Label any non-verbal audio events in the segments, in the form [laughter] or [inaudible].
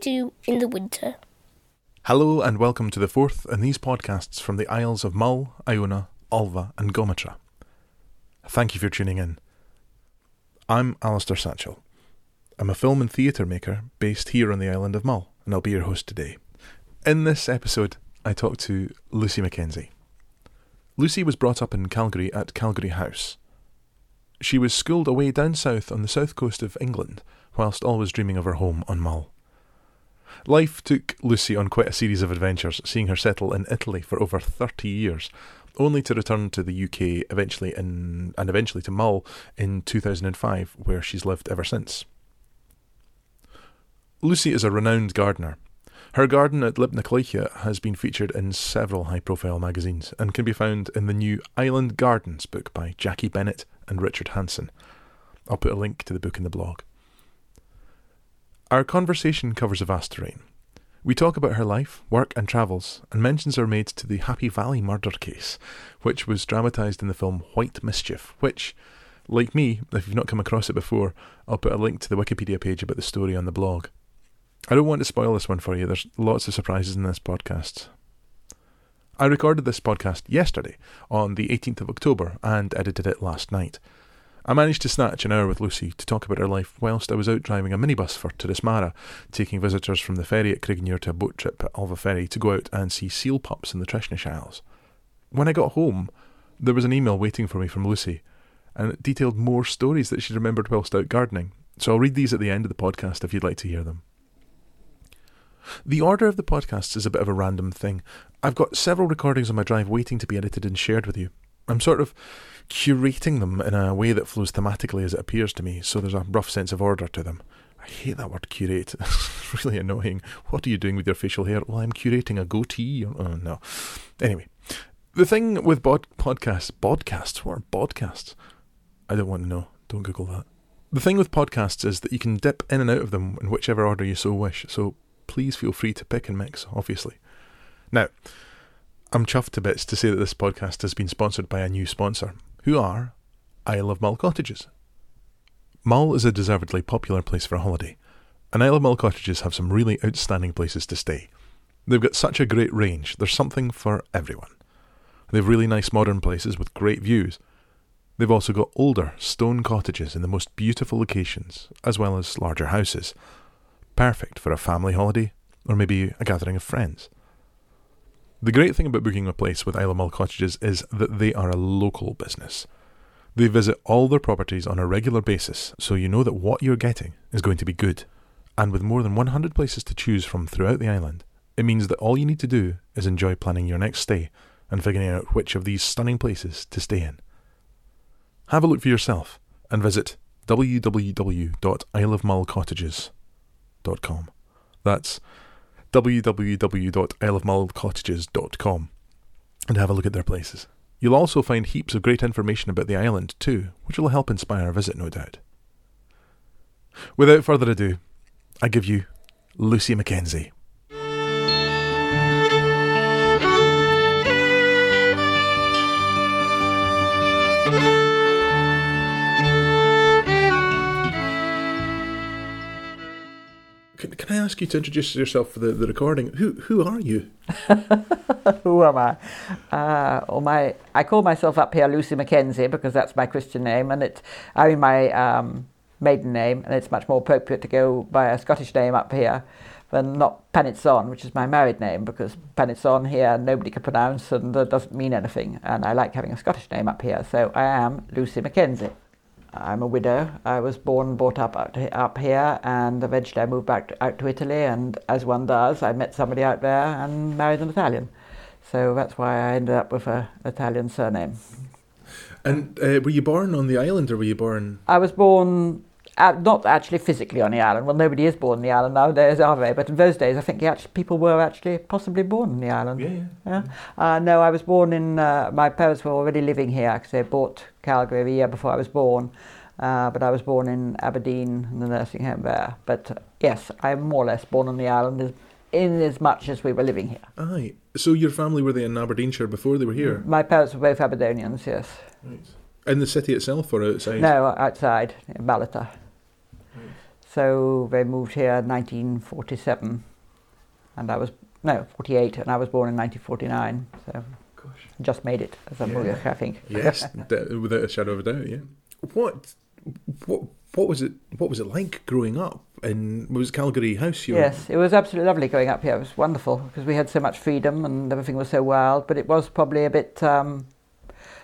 do in the winter. Hello and welcome to the fourth in these podcasts from the Isles of Mull, Iona, Ulva, and Gometra. Thank you for tuning in. I'm Alistair Satchell. I'm a film and theatre maker based here on the island of Mull, and I'll be your host today. In this episode, I talk to Lucy Mackenzie. Lucy was brought up in Calgary at Calgary House. She was schooled away down south on the south coast of England, whilst always dreaming of her home on Mull. Life took Lucy on quite a series of adventures, seeing her settle in Italy for over 30 years, only to return to the UK eventually in, and eventually to Mull in 2005, where she's lived ever since. Lucy is a renowned gardener. Her garden at Lip na Cloiche has been featured in several high profile magazines and can be found in the new Island Gardens book by Jackie Bennett and Richard Hanson. I'll put a link to the book in the blog. Our conversation covers a vast terrain. We talk about her life, work, and travels, and mentions are made to the Happy Valley murder case, which was dramatised in the film White Mischief, which, like me, if you've not come across it before, I'll put a link to the Wikipedia page about the story on the blog. I don't want to spoil this one for you, there's lots of surprises in this podcast. I recorded this podcast yesterday, on the 18th of October, and edited it last night. I managed to snatch an hour with Lucy to talk about her life whilst I was out driving a minibus for Turus Mara, taking visitors from the ferry at Craignure to a boat trip at Ulva Ferry to go out and see seal pups in the Treshnish Isles. When I got home, there was an email waiting for me from Lucy, and it detailed more stories that she remembered whilst out gardening. So I'll read these at the end of the podcast if you'd like to hear them. The order of the podcasts is a bit of a random thing. I've got several recordings on my drive waiting to be edited and shared with you. I'm sort of curating them in a way that flows thematically as it appears to me, so there's a rough sense of order to them. I hate that word curate. [laughs] it's really annoying. What are you doing with your facial hair? Well, I'm curating a goatee. Oh, no. Anyway, the thing with bod- podcasts, podcasts, what podcasts? I don't want to know. Don't Google that. The thing with podcasts is that you can dip in and out of them in whichever order you so wish, so please feel free to pick and mix, obviously. Now, I'm chuffed to bits to say that this podcast has been sponsored by a new sponsor, who are Isle of Mull Cottages. Mull is a deservedly popular place for a holiday, and Isle of Mull Cottages have some really outstanding places to stay. They've got such a great range, there's something for everyone. They've really nice modern places with great views. They've also got older stone cottages in the most beautiful locations, as well as larger houses. Perfect for a family holiday or maybe a gathering of friends. The great thing about booking a place with Isle of Mull Cottages is that they are a local business. They visit all their properties on a regular basis, so you know that what you're getting is going to be good. And with more than 100 places to choose from throughout the island, it means that all you need to do is enjoy planning your next stay and figuring out which of these stunning places to stay in. Have a look for yourself and visit www.isleofmullcottages.com. That's www.isleofmullcottages.com and have a look at their places. You'll also find heaps of great information about the island too, which will help inspire a visit, no doubt. Without further ado, I give you Lucy Mackenzie. Ask you to introduce yourself for the, the recording? Who who are you? [laughs] Who am I? Uh, my I call myself up here Lucy Mackenzie because that's my Christian name, and it I mean my um, maiden name, and it's much more appropriate to go by a Scottish name up here than not Penitson, which is my married name, because Penitson here nobody can pronounce and uh, doesn't mean anything, and I like having a Scottish name up here, so I am Lucy Mackenzie. I'm a widow. I was born and brought up out up here, and eventually I moved back to, out to Italy. And as one does, I met somebody out there and married an Italian. So that's why I ended up with an Italian surname. And uh, were you born on the island or were you born? I was born uh, not actually physically on the island. Well, nobody is born on the island nowadays, are they? But in those days, I think actually people were actually possibly born on the island. Yeah, yeah. yeah? Uh, no, I was born in. Uh, my parents were already living here because they bought Calgary a year before I was born. Uh, but I was born in Aberdeen, in the nursing home there. But uh, yes, I'm more or less born on the island, as- in as much as we were living here. Aye. So your family were they in Aberdeenshire before they were here? My parents were both Aberdonians, yes. Right. In the city itself or outside? No, outside, in Ballater. So they moved here in 1947, and I was no 48, and I was born in 1949. So Gosh. just made it as a Yeah. I think. Yes, [laughs] without a shadow of a doubt. Yeah. What, what, what was it? What was it like growing up? in was Calgary House? You were- Yes, it was absolutely lovely growing up here. It was wonderful because we had so much freedom and everything was so wild. But it was probably a bit um,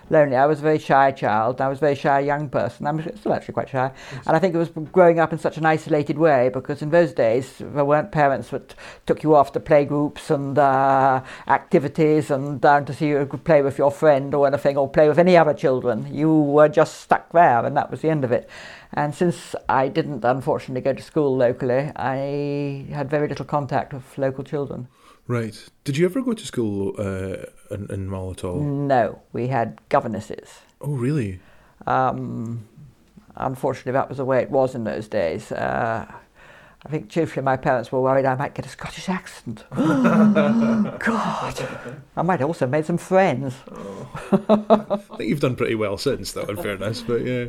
lonely. I was a very shy child. I was a very shy young person. I'm still actually quite shy. And I think it was growing up in such an isolated way because in those days there weren't parents that took you off to play groups and uh, activities and down to see you could play with your friend or anything or play with any other children. You were just stuck there and that was the end of it. And since I didn't unfortunately go to school locally, I had very little contact with local children. Right. Did you ever go to school uh, in, in Mull at all? No, we had governesses. Oh, really? Um, unfortunately, that was the way it was in those days. Uh, I think chiefly my parents were worried I might get a Scottish accent. [laughs] [gasps] God, I might also have made some friends. I think you've done pretty well since, though. In fairness, but yeah.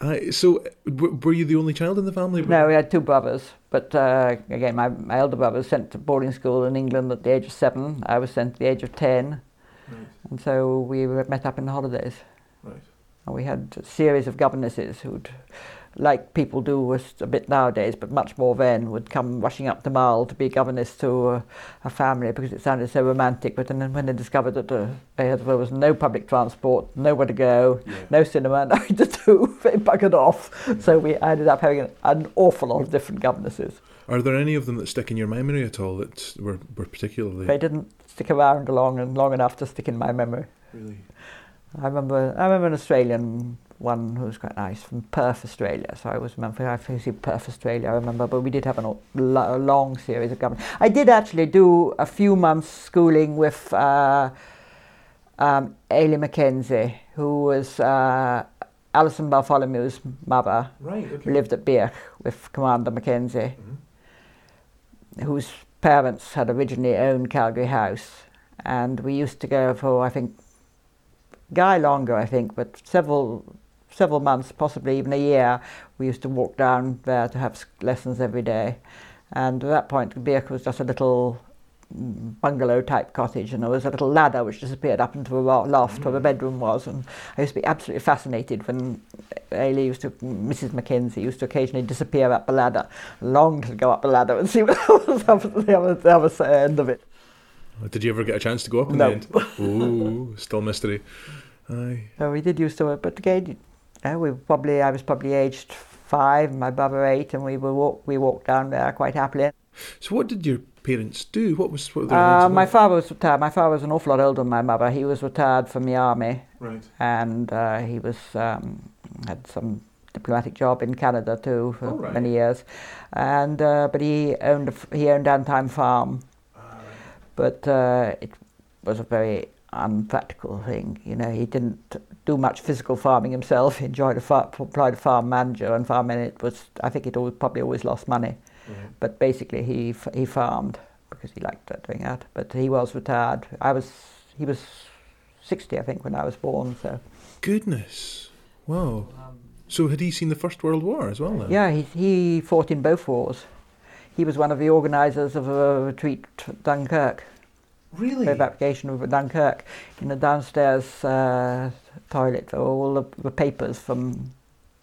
Uh, so, w- were you the only child in the family? No, we had two brothers, but uh, again, my, my elder brother was sent to boarding school in England at the age of seven. I was sent at the age of ten, Right. and so we met up in the holidays. Right. And we had a series of governesses who'd, like people do with a bit nowadays, but much more then, would come rushing up the mile to be governess to a, a family because it sounded so romantic. But then when they discovered that uh, they had, there was no public transport, nowhere to go, Yeah. no cinema, [laughs] nothing to do, they buggered off. So we ended up having an, an awful lot of different governesses. Are there any of them that stick in your memory at all that were, were particularly? They didn't stick around long and long enough to stick in my memory. Really? I remember, I remember an Australian one who was quite nice from Perth, Australia. So I always remember, I see Perth, Australia, I remember, but we did have an, a long series of government. I did actually do a few months schooling with uh, um, Ailey Mackenzie, who was uh, Alison Bartholomew's mother, Right. who lived at Birch with Commander Mackenzie, whose parents had originally owned Calgary House. And we used to go for, I think, Guy longer, I think, but several several months, possibly even a year, we used to walk down there to have lessons every day. And at that point, the Birk was just a little mm, bungalow type cottage, and there was a little ladder which disappeared up into a loft where the bedroom was. And I used to be absolutely fascinated when Ailey used to, Mrs. Mackenzie used to occasionally disappear up the ladder, longed to go up the ladder and see [laughs] what was up at the other, the other end of it. Did you ever get a chance to go up in No. the end? Oh, still mystery. [laughs] Aye. So we did used to, but again, know, we probably I was probably aged five, my brother eight, and we were walk, we walked down there quite happily. So, what did your parents do? What was what were their Uh, my father was retired. My father was an awful lot older than my mother. He was retired from the army, Right. and uh, he was um, had some diplomatic job in Canada too for right. many years, and uh, but he owned a he owned Antime Farm, but uh, it was a very unpractical thing. You know, he didn't do much physical farming himself. He [laughs] enjoyed a far, employed a farm manager, and farming it was. I think it always, probably always lost money. Mm-hmm. But basically, he he farmed because he liked doing that. But he was retired. I was he was sixty, I think, when I was born. So Goodness. Wow. So, had he seen the First World War as well then? yeah, he he fought in both wars. He was one of the organisers of a retreat to Dunkirk. Really? the evacuation of Dunkirk. In the downstairs uh, toilet there were all the, the papers from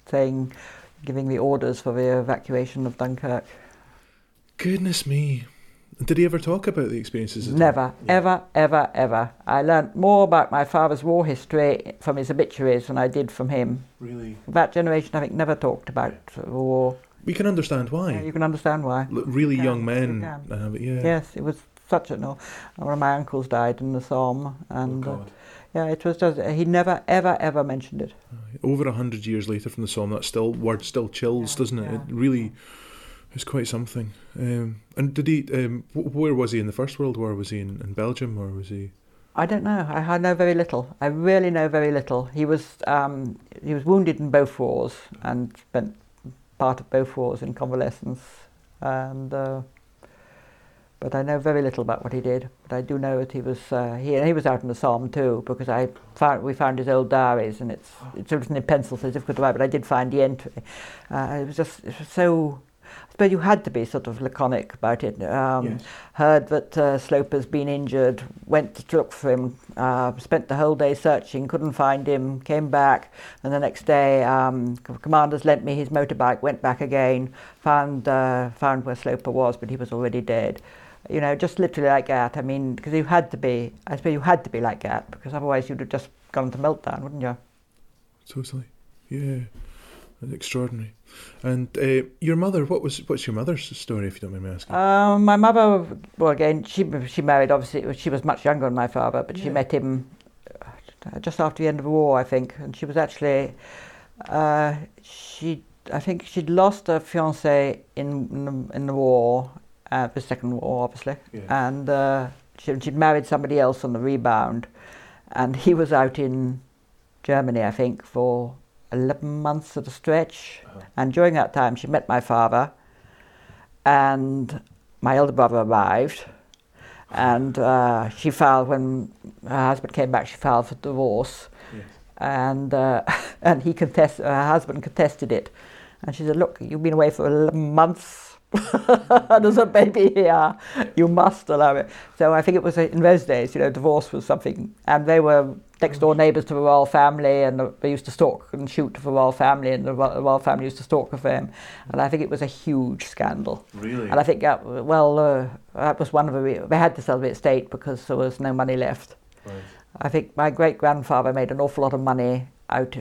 saying, giving the orders for the evacuation of Dunkirk. Goodness me. Did he ever talk about the experiences? Never, Yeah. ever, ever, ever. I learnt more about my father's war history from his obituaries than I did from him. Really? That generation, I think, never talked about the war. We can understand why. Yeah, You can understand why. L- really You young can, men. you. Uh, yeah. Yes, it was such a no. One of my uncles died in the Somme, Oh, and uh, yeah, it was just he never, ever, ever mentioned it. Over a hundred years later from the Somme, that still word still chills, Yeah, doesn't it? yeah. It really is quite something. Um, and did he? Um, wh- where was he in the First World War? Was he in, in Belgium or was he? I don't know. I, I know very little. I really know very little. He was um, he was wounded in both wars and spent part of both wars in convalescence. And uh, but I know very little about what he did. But I do know that he was uh, he he was out in the Somme too because I found we found his old diaries and it's it's written in pencil so it's difficult to write. But I did find the entry. Uh, it was just it was so. I suppose you had to be sort of laconic about it. Um, Yes. Heard that uh, Sloper's been injured, went to look for him, uh, spent the whole day searching, couldn't find him, came back, and the next day um, commanders lent me his motorbike, went back again, found uh, found where Sloper was, but he was already dead. You know, just literally like that. I mean, because you had to be, I suppose you had to be like that, because otherwise you'd have just gone to meltdown, wouldn't you? Totally. Yeah. That's extraordinary. And uh, your mother, what was what's your mother's story, if you don't mind me asking? Um, my mother, well, again, she she married. Obviously, she was much younger than my father, but she Yeah. met him uh, just after the end of the war, I think. And she was actually, uh, she, I think she'd lost her fiance in in in the war, uh, the second war, obviously, Yeah. and uh, she, she'd married somebody else on the rebound, and he was out in Germany, I think, for eleven months at a stretch. Uh-huh. And during that time, she met my father, and my elder brother arrived. And uh, she filed, when her husband came back, she filed for divorce. Yes. And, uh, [laughs] and he contest, her husband contested it. And she said, Look, you've been away for 11 months. [laughs] There's a baby here. You must allow it. So I think it was uh, in those days, you know, divorce was something. And they were next door neighbours to the royal family, and they used to stalk and shoot the royal family, and the royal family used to stalk for them. And I think it was a huge scandal. Really? And I think, that, well, uh, that was one of the. Re- they had to sell the estate because there was no money left. Right. I think my great grandfather made an awful lot of money out,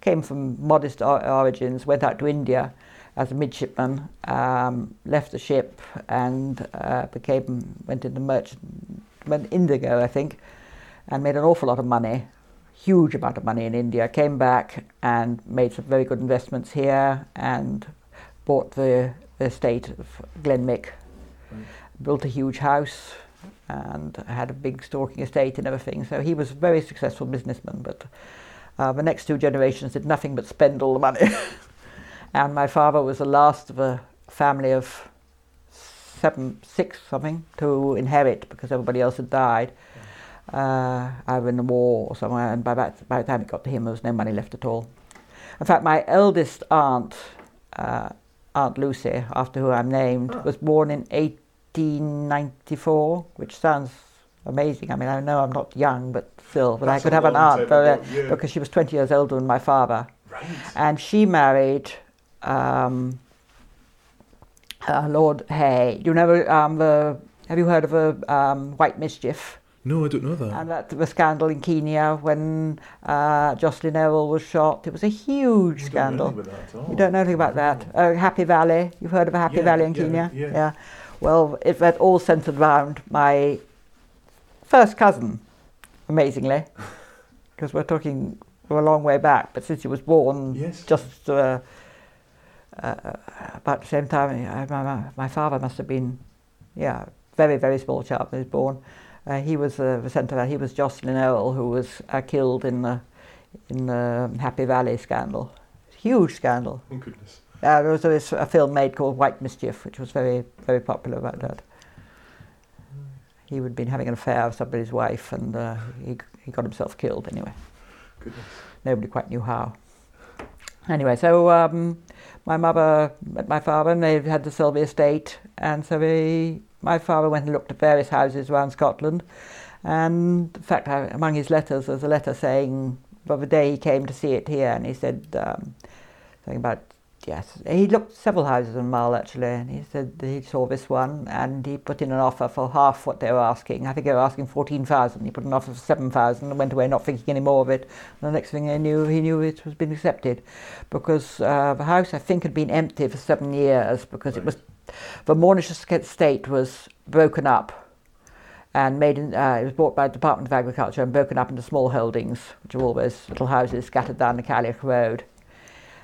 came from modest origins, went out to India as a midshipman, um, left the ship and uh, became, went into merchant, went indigo, I think, and made an awful lot of money, huge amount of money in India. Came back and made some very good investments here and bought the, the estate of Glenmuick, Right. built a huge house and had a big stalking estate and everything. So he was a very successful businessman, but uh, the next two generations did nothing but spend all the money. [laughs] and my father was the last of a family of seven, six something to inherit because everybody else had died. Uh, either in the war or somewhere, and by, that, by the time it got to him, there was no money left at all. In fact, my eldest aunt, uh, Aunt Lucy, after who I'm named, Ah. was born in 1894, which sounds amazing. I mean, I know I'm not young, but still, but That's I could have an aunt uh, because she was 20 years older than my father. Right. And she married um, uh, Lord Hay. Do you know um, the? Have you heard of a um, White Mischief? No, I don't know that. And that the scandal in Kenya when uh, Josslyn Erroll was shot. It was a huge don't scandal. all. You don't know anything about that? Uh, Happy Valley. You've heard of a Happy Yeah, Valley in yeah, Kenya? yeah. Well, it that all centred around my first cousin, amazingly, [laughs] because we're talking we're a long way back. But since he was born, Yes. just uh, uh, about the same time, I, my, my father must have been, yeah, very very small child when he was born. Uh, he was uh, the centre. of that. He was Jocelyn Earl, who was uh, killed in the in the Happy Valley scandal. Huge scandal. Oh, goodness. Uh, there was always a film made called White Mischief, which was very, very popular about that. He had been having an affair with somebody's wife, and uh, he, he got himself killed anyway. Goodness. Nobody quite knew how. Anyway, so um, my mother met my father, and they had to sell the estate, and so they, my father went and looked at various houses around Scotland, and in fact, I, among his letters, there's a letter saying, the day he came to see it here, and he said um, something about Yes, he looked several houses in Mull actually, and he said he saw this one, and he put in an offer for half what they were asking. I think they were asking fourteen thousand. He put an offer for seven thousand and went away, not thinking any more of it. And the next thing they knew, he knew it was been accepted, because uh, the house I think had been empty for seven years because it was the Mornish estate was broken up and made in, uh, it was bought by the Department of Agriculture and broken up into small holdings, which are all those little houses scattered down the Caliach Road.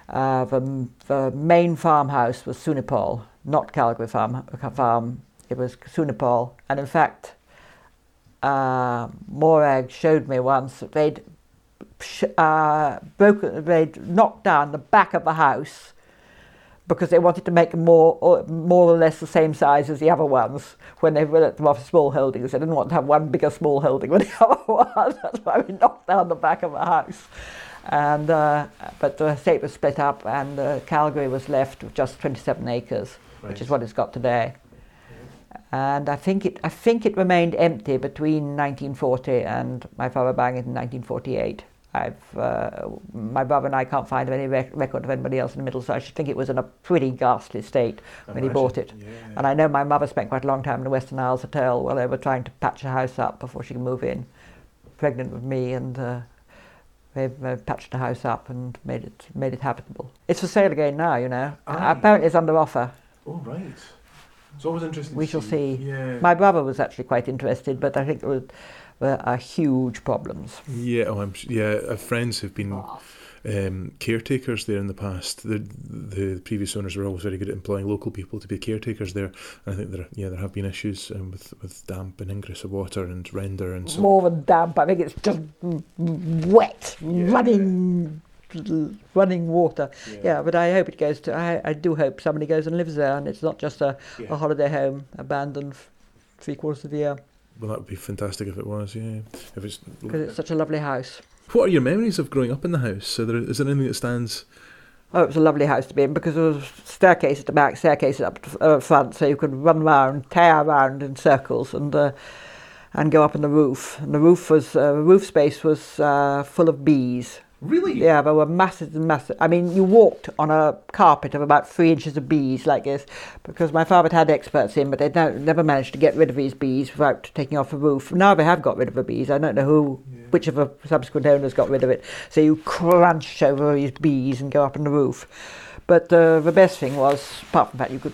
Uh, the, the main farmhouse was Sunipol, not Calgary farm, farm. It was Sunipol, and in fact, uh, Morag showed me once that they'd uh, broken, they'd knocked down the back of the house because they wanted to make more or more or less the same size as the other ones when they were them off small holdings. They didn't want to have one bigger small holding than the [laughs] other one. That's why we knocked down the back of the house. And uh, but the estate was split up, and uh, Calgary was left with just 27 acres, which is what it's got today. And I think it I think it remained empty between 1940 and my father buying it in 1948. I've uh, my brother and I can't find any rec- record of anybody else in the middle, so I should think it was in a pretty ghastly state when he bought it. Yeah. And I know my mother spent quite a long time in the Western Isles Hotel while they were trying to patch the house up before she could move in, pregnant with me, and uh, they've uh, patched the house up and made it made it habitable. It's for sale again now, you know. Aye. Apparently, it's under offer. Oh right. It's always interesting. We to shall see. Yeah. My brother was actually quite interested, but I think there were, there are huge problems. Yeah, oh, I'm, yeah. I friends who've been um, caretakers there in the past. The the previous owners were always very good at employing local people to be caretakers there. And I think there, yeah, there have been issues um, with with damp and ingress of water and render and so. More than damp, I think it's just wet, Yeah. running, running water. Yeah, but I hope it goes to. I, I do hope somebody goes and lives there, and it's not just a, Yeah. a holiday home abandoned f- three quarters of the year Well, that would be fantastic if it was. Yeah, if it's. because it's such a lovely house. What are your memories of growing up in the house? So there, is there anything that stands? Oh, it was a lovely house to be in because there was staircase at the back, staircase up uh, front, so you could run round, tear around in circles, and uh, and go up on the roof. And the roof was uh, roof space was uh, full of bees. Really? Yeah, there were massive and massive. I mean, you walked on a carpet of about three inches of bees like this, because my father had had experts in, but they'd never managed to get rid of these bees without taking off the roof. Now they have got rid of the bees. I don't know who, which of the subsequent owners got rid of it. So you crunch over these bees and go up on the roof. But uh, the best thing was, apart from that, you could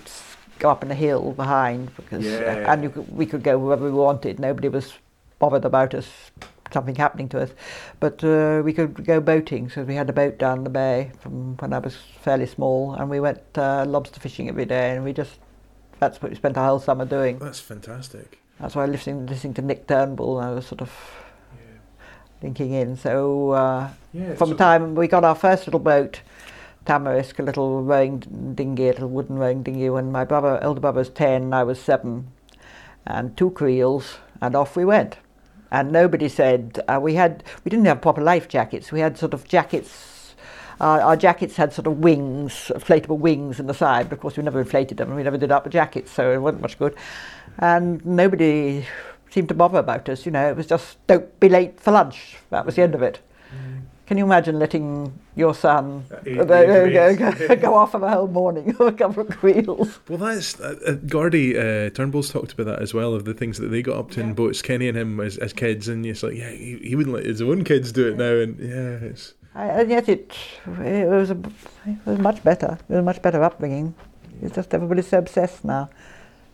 go up on the hill behind, because Yeah. and you could, we could go wherever we wanted. Nobody was bothered about us something happening to us. But uh, we could go boating, so we had a boat down the bay from when I was fairly small, and we went uh, lobster fishing every day, and we just that's what we spent our whole summer doing. That's fantastic. That's why listening listening to Nick Turnbull, I was sort of linking in. So uh, Yeah. from the time we got our first little boat, Tamarisk, a little rowing dinghy, a little wooden rowing dinghy, when my brother, elder brother was 10, I was 7, and two creels, and off we went. And nobody said, uh, we had, we didn't have proper life jackets, we had sort of jackets, uh, our jackets had sort of wings, inflatable wings in the side, but of course we never inflated them, we never did up the jackets, so it wasn't much good. And nobody seemed to bother about us, you know, it was just, don't be late for lunch, that was the end of it. Can you imagine letting your son At eight uh, go, go, off for a whole morning or a couple of creels? [laughs] Well, that's uh, uh, Gordy uh, Turnbull's talked about that as well of the things that they got up to in boats. Kenny and him as, as kids, and it's like, yeah, he, he wouldn't let his own kids do it now, and yeah, it's I, and yet it, it was a, it was much better. It was a much better upbringing. It's just everybody's so obsessed now,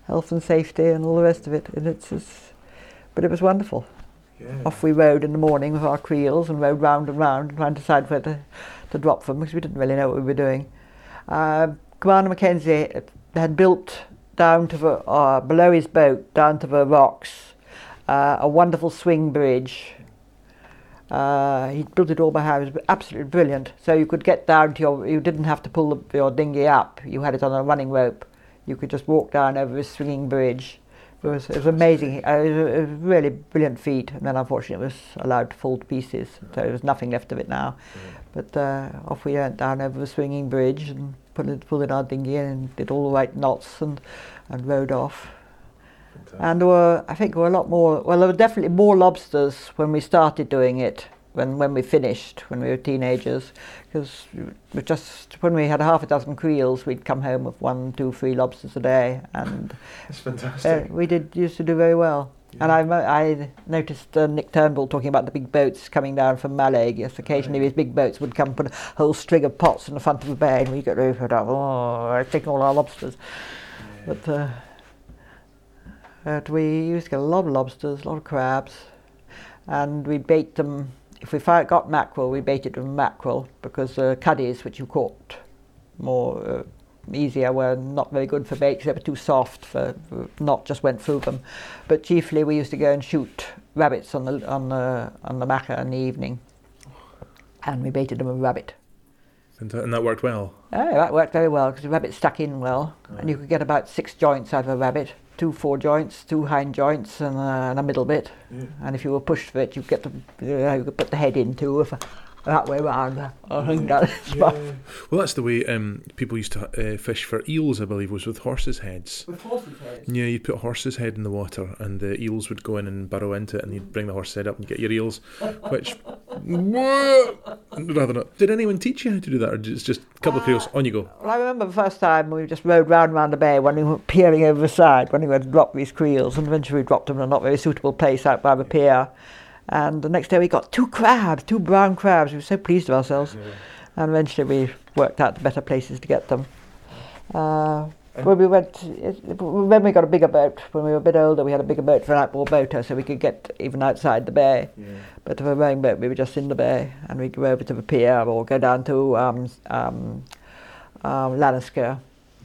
health and safety and all the rest of it. And it's, it's but it was wonderful. Yeah. Off we rode in the morning with our creels and rode round and round, trying to decide where to, to drop them because we didn't really know what we were doing. Uh, Commander Mackenzie had built down to the uh, below his boat, down to the rocks, uh, a wonderful swing bridge. Uh, he built it all by hand. It was absolutely brilliant. So you could get down to your. You didn't have to pull the, your dinghy up. You had it on a running rope. You could just walk down over this swinging bridge. It was, it was amazing. Uh, It was, a, it was a really brilliant feat. And then unfortunately it was allowed to fall to pieces. So there was nothing left of it now. But uh, off we went down over the swinging bridge and put it, pulled in our dinghy and did all the right knots and, and rode off. And there were, I think, there were a lot more. Well, there were definitely more lobsters when we started doing it than when we finished, when we were teenagers. Because we just when we had half a dozen creels, we'd come home with one, two, three lobsters a day, and [laughs] It's uh, fantastic. we did used to do very well. And I, I noticed uh, Nick Turnbull talking about the big boats coming down from Mallaig. Yes, occasionally these big boats would come put a whole string of pots in the front of the bay, and we get for it. Oh, I take all our lobsters. But, uh, but we used to get a lot of lobsters, a lot of crabs, and we bait them. If we got mackerel, we baited them mackerel because uh, cuddies, which you caught more uh, easier, were not very good for bait 'cause they were too soft for, for not just went through them. But chiefly, we used to go and shoot rabbits on the on the on the mackerel in the evening, and we baited them with rabbit. Fanta- and that worked well. Oh, that worked very well because the rabbit stuck in well, and you could get about six joints out of a rabbit. Two fore joints, two hind joints, and, uh, and a middle bit. Yeah. And if you were pushed for it, you get the, you, know, you could put the head in too a that way round. I think that's Yeah. Well, that's the way um, people used to uh, fish for eels, I believe, was with horses' heads. With horses' heads. Yeah, you'd put a horse's head in the water, and the eels would go in and burrow into it, and you'd bring the horse's head up and get your eels. Which, [laughs] rather not. Did anyone teach you how to do that, or just just a couple of creels on you go? Well, I remember the first time we just rode round and round the bay when we were peering over the side, when we had dropped these creels, and eventually we dropped them in a not very suitable place out by the pier. And the next day we got two crabs, two brown crabs. We were so pleased with ourselves. And eventually we worked out the better places to get them. Uh, when we went, when we got a bigger boat, when we were a bit older, we had a bigger boat for an outboard boater, so we could get even outside the bay. But for a rowing boat, we were just in the bay, and we'd go over to the pier or go down to um, um, um. Okay.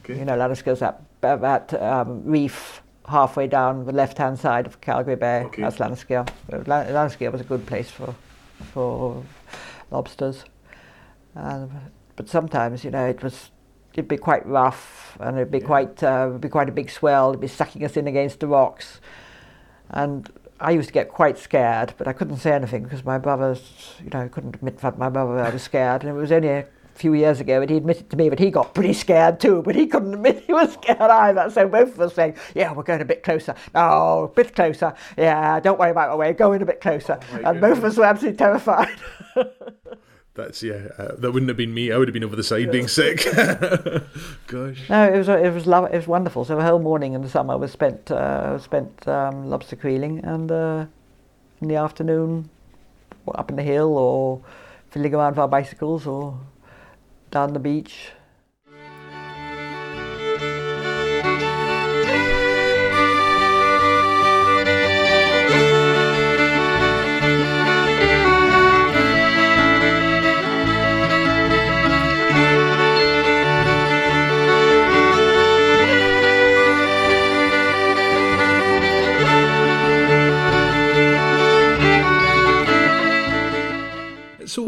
You know, Lannisker's that, that um, reef halfway down the left-hand side of Calgary Bay. Okay. That's Lannisker. Uh, Lan- Lannisker was a good place for for lobsters. And, but sometimes, you know, it was it'd be quite rough, and it'd be Yeah. quite uh, it'd be quite a big swell. It'd be sucking us in against the rocks, and I used to get quite scared, but I couldn't say anything because my brothers, you know, couldn't admit that my brother I was scared, and it was only a few years ago that he admitted to me that he got pretty scared too, but he couldn't admit he was [laughs] scared either. So both of us saying, "Yeah, we're going a bit closer. No, a bit closer. Yeah, don't worry about the way. Go in a bit closer." Oh and both of us were absolutely terrified. [laughs] That's yeah. Uh, that wouldn't have been me. I would have been over the side being sick. [laughs] Gosh. No, it was it was love, it was wonderful. So the whole morning in the summer was spent uh, was spent um, lobster creeling, and uh, in the afternoon, up in the hill or fiddling around with our bicycles or down the beach.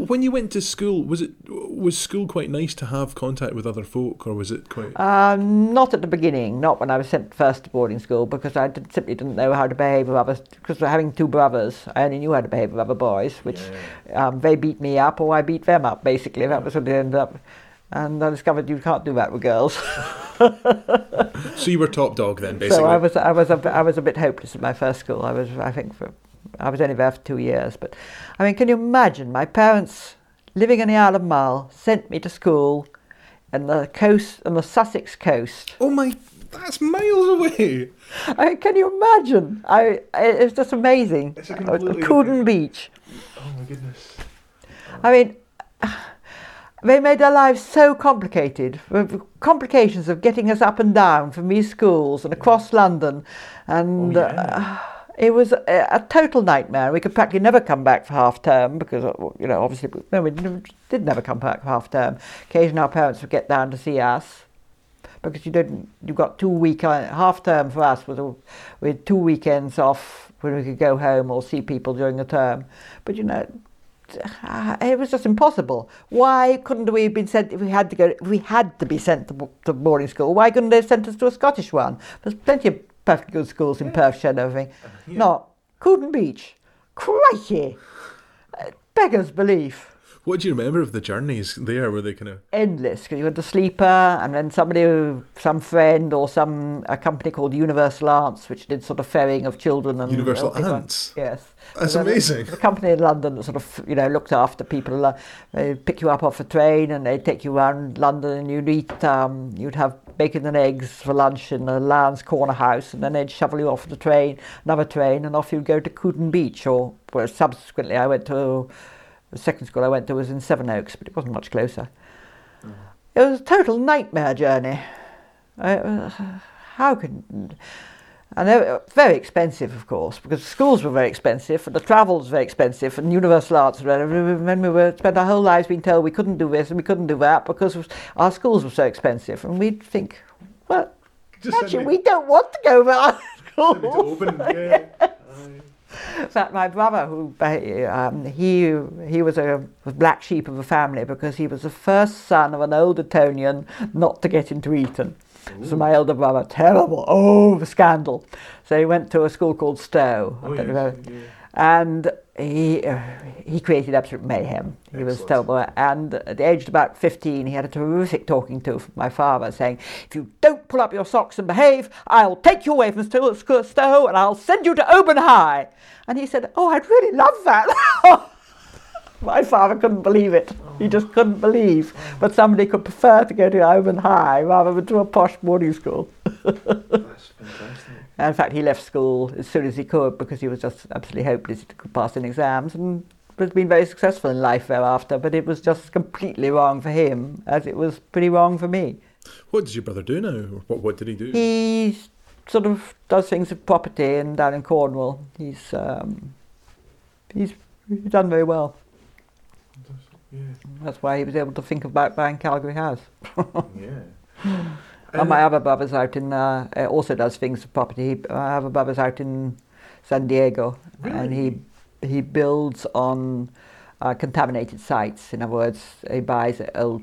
When you went to school, was it was school quite nice to have contact with other folk, or was it quite? Um, not at the beginning, not when I was sent first to boarding school, because I did, simply didn't know how to behave with others. Because having two brothers, I only knew how to behave with other boys, which um, they beat me up or I beat them up. Basically, that was what it ended up. And I discovered you can't do that with girls. [laughs] So you were top dog then, basically. So I was, I was, a, I was a bit hopeless at my first school. I was, I think, for, I was only there for two years. But I mean, can you imagine? My parents, living in the Isle of Mull, sent me to school, on the coast, on the Sussex coast. Oh my, that's miles away. I mean, can you imagine? I, it was just amazing. It's a completely Cooden Beach. Oh my goodness. I mean, they made our lives so complicated. The complications of getting us up and down from these schools and across London, and Oh, uh, it was a, a total nightmare. We could practically never come back for half term because, uh, you know, obviously, no, we did never come back for half term. Occasionally, our parents would get down to see us. Because you didn't, you got two week uh, half term for us was a, we had two weekends off when we could go home or see people during the term. But you know, uh, it was just impossible. Why couldn't we have been sent if we had to go? If we had to be sent to, to boarding school, why couldn't they have sent us to a Scottish one? There's plenty of perfectly good schools in Perthshire and everything. Not Cooden Beach. Crikey! Beggars belief. What do you remember of the journeys there? Were they kind of? Endless because you had the sleeper and then somebody, some friend or some a company called Universal Aunts, which did sort of ferrying of children and Universal like- Aunts? Yes, That's And amazing. The company in London that sort of you know looked after people. Uh, they'd pick you up off a train and they'd take you around London and you'd eat. Um, you'd have bacon and eggs for lunch in the Lyons Corner House, and then they'd shovel you off the train, another train, and off you'd go to Cooden Beach. Or well, subsequently, I went to the second school I went to was in Sevenoaks, but it wasn't much closer. It was a total nightmare journey. Uh, how can and they were very expensive, of course, because schools were very expensive, and the travel was very expensive, and Universal Aunts. When we were spent our whole lives being told we couldn't do this and we couldn't do that because our schools were so expensive, and we'd think, well, actually, we don't want to go to our schools. [laughs] [laughs] In fact, my brother, who um, he he was a black sheep of the family because he was the first son of an old Etonian not to get into Eton. So my elder brother, terrible, oh, the scandal. So he went to a school called Stowe. I don't know. And he uh, he created absolute mayhem. He was terrible. And at the age of about 15, he had a terrific talking to from my father saying, If you don't pull up your socks and behave, I'll take you away from Stowe Stowe and I'll send you to Oban High. And he said, Oh, I'd really love that. [laughs] my father couldn't believe it. He just couldn't believe that somebody could prefer to go to Oban High rather than to a posh boarding school. [laughs] That's fantastic. In fact, he left school as soon as he could because he was just absolutely hopeless to pass in exams and has been very successful in life thereafter. But it was just completely wrong for him, as it was pretty wrong for me. What does your brother do now? What What did he do? He sort of does things with property and down in Cornwall. He's um, he's, done very well. Yeah. That's why he was able to think about buying Calgary House. [laughs] yeah. And my other brother's out in, uh, also does things with property. He, my other brother's out in San Diego, and he he builds on uh, contaminated sites. In other words, he buys an old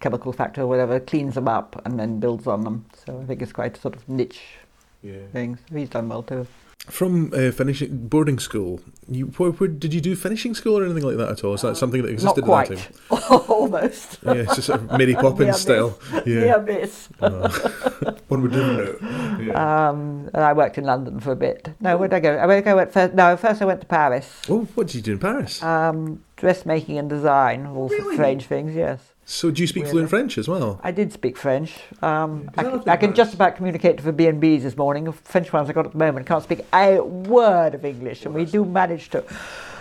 chemical factory or whatever, cleans them up, and then builds on them. So I think it's quite a sort of niche yeah. thing. He's done well too. From uh, finishing boarding school, you where, where, did you do finishing school or anything like that at all? Is that something that existed Not quite. at that time? Almost. Yeah, it's just sort of Mary [laughs] Poppins style. Yeah, miss. Uh, one would never know. Yeah. Um, and I worked in London for a bit. No, where did I go? I went, I went first, no, first I went to Paris. oh, what did you do in Paris? Um, dressmaking and design, all sorts of strange things, yes. So, do you speak fluent French as well? I did speak French. Um, I, can, I can just about communicate to the B&Bs this morning. French ones I got at the moment can't speak a word of English, and we do manage to.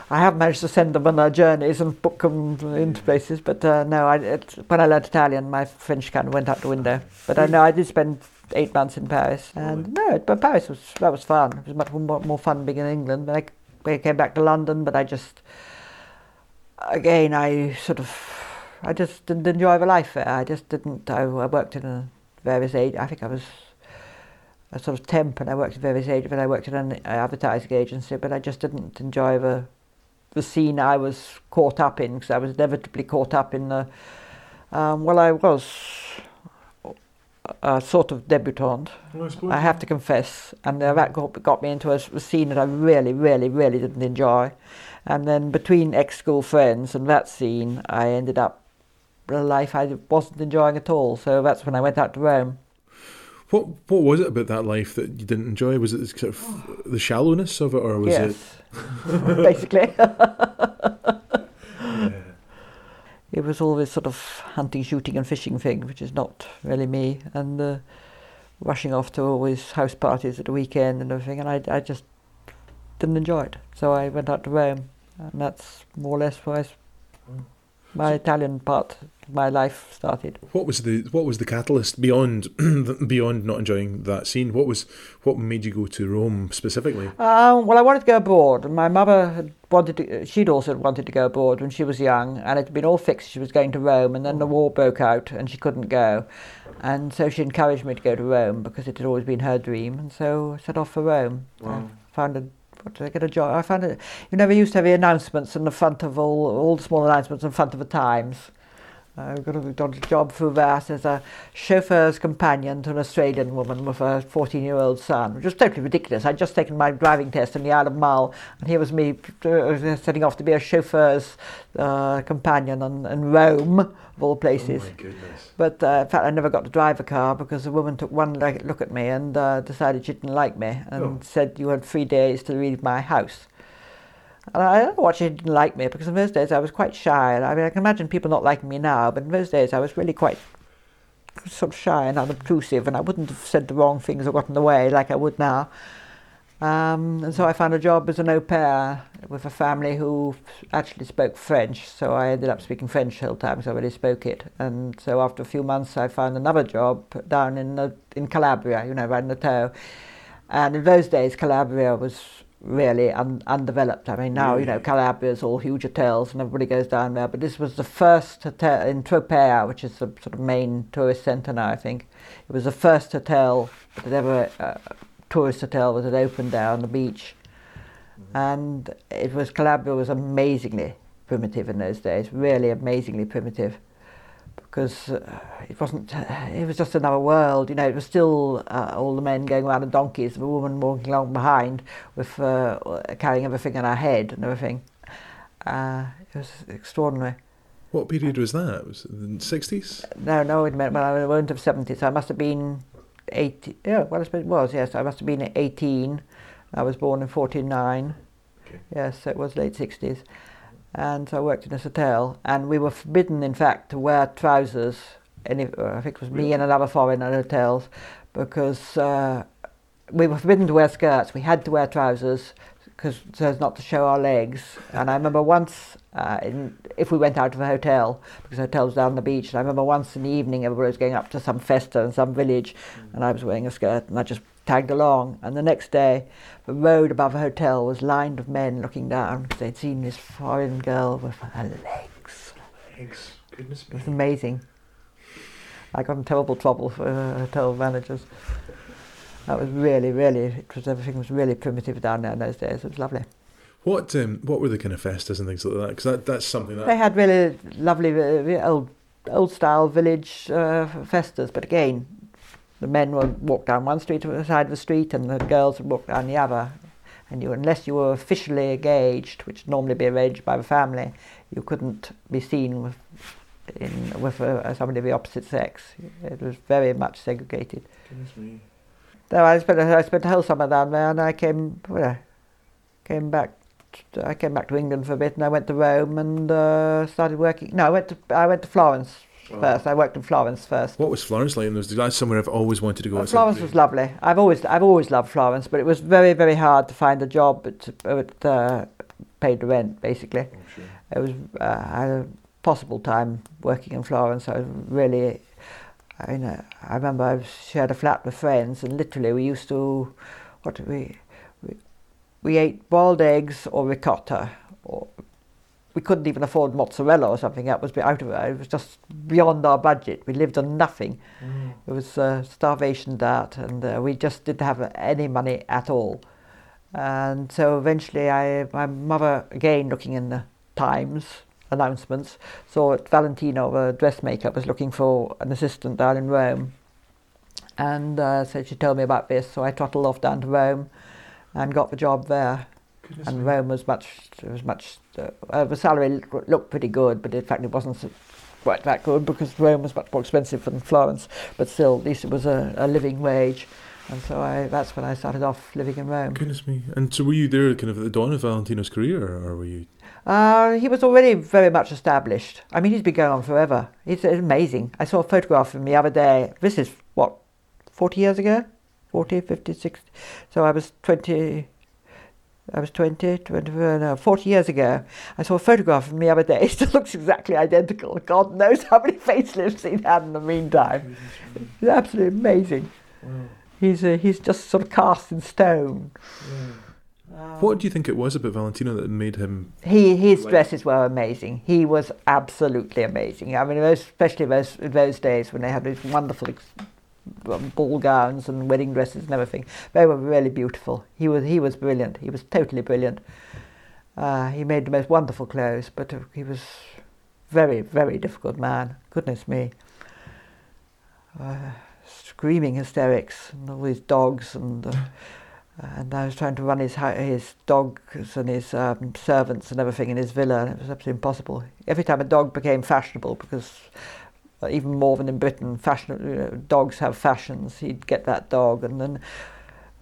I have managed to send them on their journeys and book them into places, but uh, no, I, it, when I learned Italian, my French kind of went out the window. But I know I did spend eight months in Paris, and no, but Paris was that was fun. It was much more, more fun being in England. But I, I came back to London, but I just again I sort of I just didn't enjoy the life there. I just didn't. I, I worked in a various age. I think I was a sort of temp, and I worked in various age. But I worked in an advertising agency. But I just didn't enjoy the the scene I was caught up in because I was inevitably caught up in the. Um, well, I was a sort of debutante. I have to confess, and uh, that got, got me into a scene that I really, really, really didn't enjoy. And then between ex-school friends and that scene, I ended up a life I wasn't enjoying at all. So that's when I went out to Rome. What What was it about that life that you didn't enjoy? Was it the sort of [sighs] the shallowness of it, or was it? [laughs] basically. [laughs] Yeah. it was all this sort of hunting, shooting, and fishing thing, which is not really me. And uh, rushing off to always house parties at the weekend and everything, and I, I just didn't enjoy it. So I went out to Rome, and that's more or less where I s my Italian part my life started. What was the What was the catalyst beyond [clears throat] beyond not enjoying that scene? What was What made you go to Rome specifically? Um, well, I wanted to go abroad, my mother had wanted to. She'd also wanted to go abroad when she was young, and it had been all fixed. She was going to Rome, and then the war broke out, and she couldn't go, and so she encouraged me to go to Rome because it had always been her dream, and so I set off for Rome. I found a. What did I get a job? I found it. You never used to have the announcements in the front of all all the small announcements in front of the Times. I got a, got a job through that as a chauffeur's companion to an Australian woman with a 14 year old son, which was totally ridiculous. I'd just taken my driving test in the Isle of Mull, and here was me uh, setting off to be a chauffeur's uh, companion in, in Rome, of all places. goodness! But uh, in fact, I never got to drive a car because the woman took one look at me and uh, decided she didn't like me and Oh. said you had three days to leave my house. And I don't know what she didn't like me because in those days I was quite shy. I mean, I can imagine people not liking me now, but in those days I was really quite sort of shy and unobtrusive, and I wouldn't have said the wrong things or got in the way like I would now. Um, and so I found a job as an au pair with a family who actually spoke French. So I ended up speaking French the whole time, I already spoke it. And so after a few months, I found another job down in the, in Calabria, you know, right in the. And in those days, Calabria was really un- undeveloped. I mean, now, you know, Really? Calabria is all huge hotels and everybody goes down there. But this was the first hotel in Tropea, which is the sort of main tourist centre now, I think. It was the first hotel that ever, uh, tourist hotel that had opened there on the beach. And it was, Calabria was amazingly primitive in those days, really amazingly primitive. Because uh, it wasn't. Uh, it was just another world, you know. It was still uh, all the men going around on donkeys, the woman walking along behind with uh, carrying everything on her head and everything. Uh, it was extraordinary. What period was that? Was it the sixties? No, no, it meant well, I went of seventies. I must have been eighty. Yeah, well, I suppose it was. Yes, I must have been eighteen. I was born in forty nine. Okay. Yes, so it was late sixties and so I worked in this hotel, and we were forbidden, in fact, to wear trousers. Any, I think it was me and another foreigner in hotels, because uh, we were forbidden to wear skirts. We had to wear trousers because so as not to show our legs. And I remember once, uh, in, if we went out of a hotel, because the hotel was down the beach, and I remember once in the evening everybody was going up to some festa in some village, mm. and I was wearing a skirt, and I just tagged along. And the next day, the road above the hotel was lined with men looking down because they'd seen this foreign girl with her legs. Legs, goodness me. It was amazing. I got in terrible trouble for uh, hotel managers. That was really, really, it was, everything was really primitive down there in those days. It was lovely. What um, what were the kind of festas and things like that? Because that, that's something that they had really lovely uh, old old style village uh, festas, but again, the men would walk down one street the side of the street and the girls would walk down the other. And you, unless you were officially engaged, which would normally be arranged by the family, you couldn't be seen with, in, with uh, somebody of the opposite sex. It was very much segregated. Goodness me. So I spent I spent a whole summer down there, and I came well, came back. To, I came back to England for a bit, and I went to Rome and uh, started working. No, I went to I went to Florence first. I worked in Florence first. What was Florence like? Was that somewhere I've always wanted to go? Well, Florence was lovely. I've always I've always loved Florence, but it was very very hard to find a job that uh, paid the rent. Basically, oh, sure. it was uh, I had a possible time working in Florence. I was really. I mean, uh, I remember I shared a flat with friends, and literally we used to, what did we, we, we ate boiled eggs or ricotta, or we couldn't even afford mozzarella or something. That was out of it. It was just beyond our budget. We lived on nothing. Mm. It was uh, starvation diet, and uh, we just didn't have any money at all. And so eventually, I, my mother, again looking in the Times announcements, saw that Valentino, a dressmaker, was looking for an assistant down in Rome. And uh, so she told me about this, so I trottled off down to Rome and got the job there. Goodness and me. Rome was much was much uh, the salary looked pretty good, but in fact it wasn't quite that good because Rome was much more expensive than Florence. But still, at least it was a, a living wage. And so I, that's when I started off living in Rome. Goodness me! And so were you there, kind of at the dawn of Valentino's career, or were you? Uh, he was already very much established. I mean, he's been going on forever. It's amazing. I saw a photograph of him the other day. This is what, 40 years ago? 40, 50, 60. So I was 20, I was 20, 20 no, 40 years ago. I saw a photograph of me the other day. He still looks exactly identical. God knows how many facelifts he'd had in the meantime. It's absolutely amazing. Wow. He's, uh, he's just sort of cast in stone. Yeah. Um, what do you think it was about Valentino that made him? He his like... dresses were amazing. He was absolutely amazing. I mean, especially those those days when they had these wonderful ball gowns and wedding dresses and everything. They were really beautiful. He was he was brilliant. He was totally brilliant. Uh, he made the most wonderful clothes, but uh, he was very very difficult man. Goodness me. Uh, screaming hysterics and all these dogs and. Uh, and I was trying to run his his dogs and his um, servants and everything in his villa, and it was absolutely impossible. Every time a dog became fashionable, because even more than in Britain, fashion you know, dogs have fashions. He'd get that dog, and then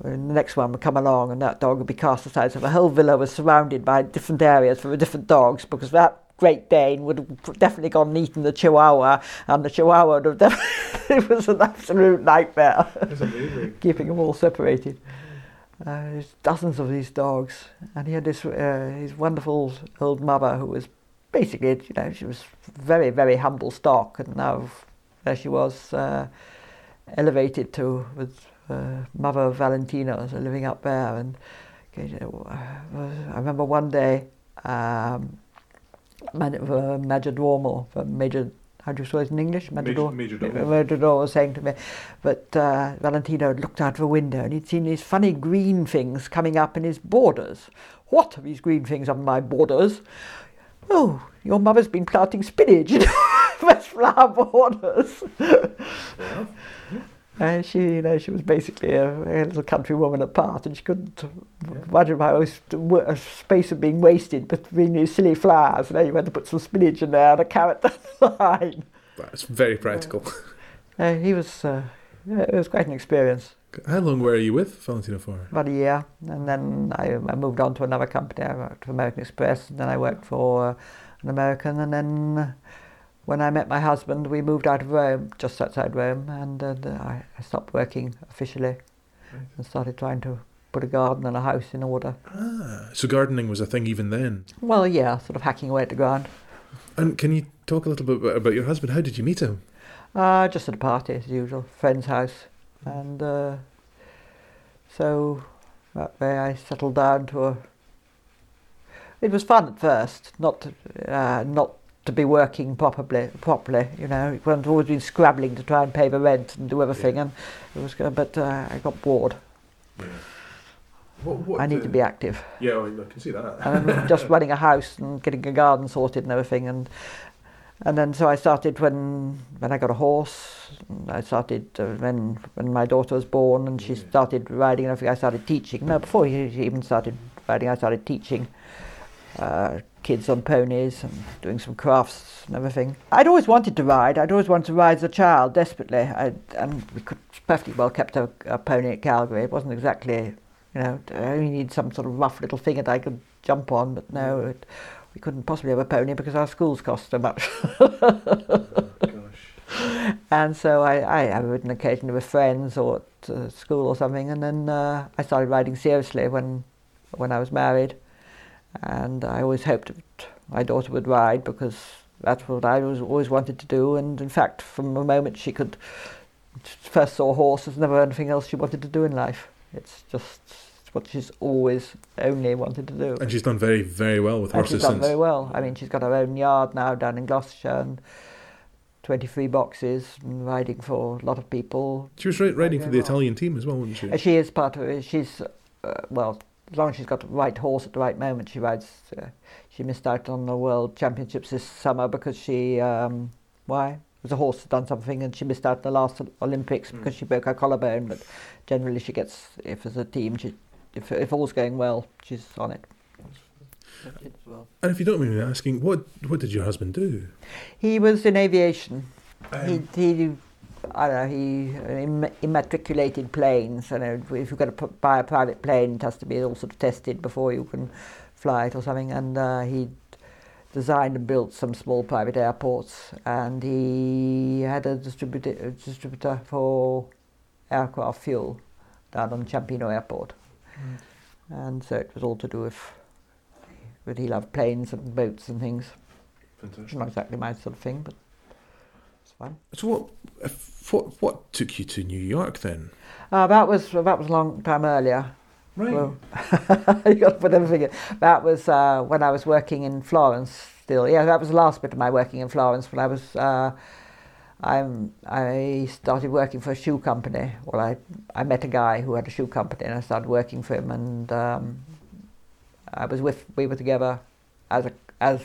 the next one would come along, and that dog would be cast aside. So the whole villa was surrounded by different areas for the different dogs, because that Great Dane would have definitely gone and eaten the Chihuahua, and the Chihuahua would have [laughs] it was an absolute nightmare. [laughs] Keeping them all separated. Uh, there's dozens of these dogs, and he had this uh, his wonderful old mother who was basically, you know, she was very, very humble stock, and now there she was, uh, elevated to with uh, Mother Valentino, so living up there. And you know, I remember one day, um, Major Duomo, Major how do you say it in English? Major, Major, Major was saying to me that uh, Valentino had looked out of a window and he'd seen these funny green things coming up in his borders. What are these green things on my borders? Oh, your mother's been planting spinach. [laughs] flower borders. And she, you know, she was basically a, a little country woman at part, and she couldn't imagine how was a space of being wasted between these silly flowers. And then you had to put some spinach in there and a carrot down the [laughs] line. That's very practical. Uh, he was, uh, yeah, it was quite an experience. How long were you with Valentino for? About a year, and then I, I moved on to another company. I worked for American Express, and then I worked for uh, an American, and then when I met my husband, we moved out of Rome, just outside Rome, and uh, I, stopped working officially Right. and started trying to put a garden and a house in order. Ah, so gardening was a thing even then. Well, yeah, sort of hacking away at the ground. And can you talk a little bit about- about your husband? How did you meet him? Uh, just at a party, as usual, friend's house. And uh, so that way I settled down to a. It was fun at first, not to, uh, not to be working properly. Properly, you know, I'd always been scrabbling to try and pay the rent and do everything, and it was. good, But uh, I got bored. What, what, I need to be active. Yeah, I can see that. and just [laughs] running a house and getting a garden sorted and everything and and then so I started when when I got a horse I started uh, when when my daughter was born and she Yeah. started riding and everything I started teaching. No before she she even started riding I started teaching uh, kids on ponies and doing some crafts and everything. I'd always wanted to ride. I'd always wanted to ride as a child desperately. I, and we could perfectly well kept a, a pony at Calgary. It wasn't exactly you know, I only need some sort of rough little thing that I could jump on, but no, it, we couldn't possibly have a pony because our schools cost so much. Gosh. and so I, I have ridden occasionally with friends or at uh, school or something, and then uh, I started riding seriously when when I was married, and I always hoped that my daughter would ride because that's what I was always wanted to do, and in fact, from the moment she could first saw a horse, there's never anything else she wanted to do in life. It's just what she's always only wanted to do. And she's done very, very well with And horses she's done since. very well. I mean, she's got her own yard now down in Gloucestershire and 23 boxes and riding for a lot of people. She was ri- riding for the well. Italian team as well, wasn't she? Uh, She is part of it. She's, uh, well, as long as she's got the right horse at the right moment, she rides. Uh, she missed out on the World Championships this summer because she, um, why? It was a horse that done something and she missed out the last Olympics Mm. because she broke her collarbone. But generally, she gets, if there's a team, she, if, if all's going well, she's on it. And if you don't mind me asking, what what did your husband do? He was in aviation. Um, he, he, I don't know, he immatriculated planes. I know if you've got to buy a private plane, it has to be all sort of tested before you can fly it or something. And uh, he designed and built some small private airports, and he had a distributor, a distributor for aircraft fuel down on Ciampino Airport. And so it was all to do with, but he loved planes and boats and things. It's not exactly my sort of thing, but it's fine. So what, what what took you to New York then? Uh, that was that was a long time earlier. Right. Well, [laughs] you got to put everything in. That was uh, when I was working in Florence. Still, yeah, that was the last bit of my working in Florence. When I was, uh, I'm, I started working for a shoe company. Well, I I met a guy who had a shoe company, and I started working for him. And um, I was with we were together as a as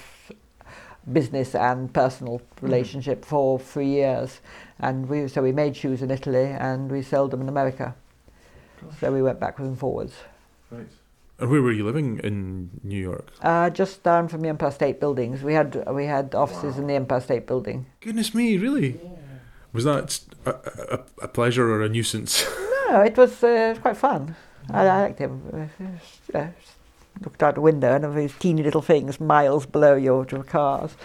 business and personal relationship for three years, and we so we made shoes in Italy and we sold them in America. So we went backwards and forwards. Right. And where were you living in New York? Uh, just down from the Empire State Buildings. We had we had offices in the Empire State Building. Goodness me, really? Was that a, a, a pleasure or a nuisance? [laughs] No, it was uh, quite fun. I, I liked him. Uh, uh, looked out the window and there were these teeny little things miles below your, your cars.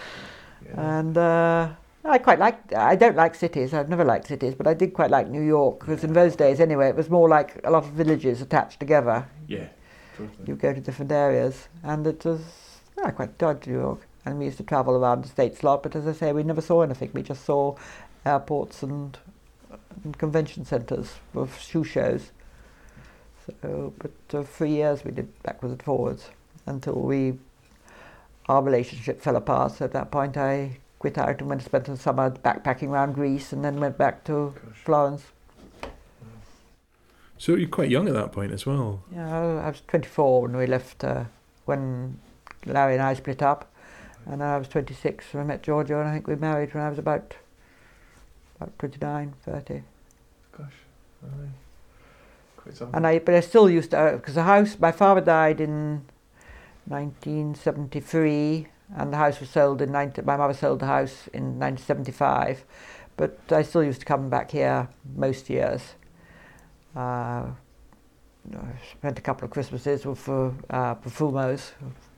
And uh, I quite like. I don't like cities. I've never liked cities, but I did quite like New York because in those days, anyway, it was more like a lot of villages attached together. Yeah. You go to different areas, and it was. I quite dodgy, New York. And we used to travel around the states a lot, but as I say, we never saw anything. We just saw airports and, and convention centres with shoe shows. So, but uh, for years we did backwards and forwards until we our relationship fell apart. So at that point, I quit out and went to spend the summer backpacking around Greece, and then went back to Florence. So you're quite young at that point as well. Yeah, I was 24 when we left, uh, when Larry and I split up. And I was 26 when I met Giorgio, and I think we married when I was about about 29, 30. Gosh, aye. quite something. And I, but I still used to, because the house, my father died in 1973, and the house was sold in 19, my mother sold the house in 1975, but I still used to come back here most years. Uh, spent a couple of Christmases with uh, uh, Profumos,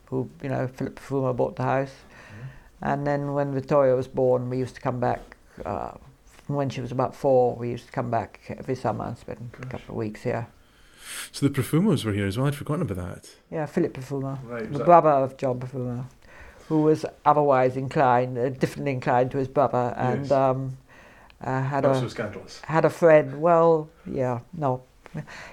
who, you know, Philip Profumo bought the house. And then when Victoria was born, we used to come back. Uh, when she was about four, we used to come back every summer and spend a couple of weeks here. So the Profumos were here as well. I'd forgotten about that. Yeah, Philip Profumo, Right. the brother of John Profumo, who was otherwise inclined, uh, differently inclined to his brother, and Yes. um, uh, had a scandalous. had a friend. Well, yeah, no,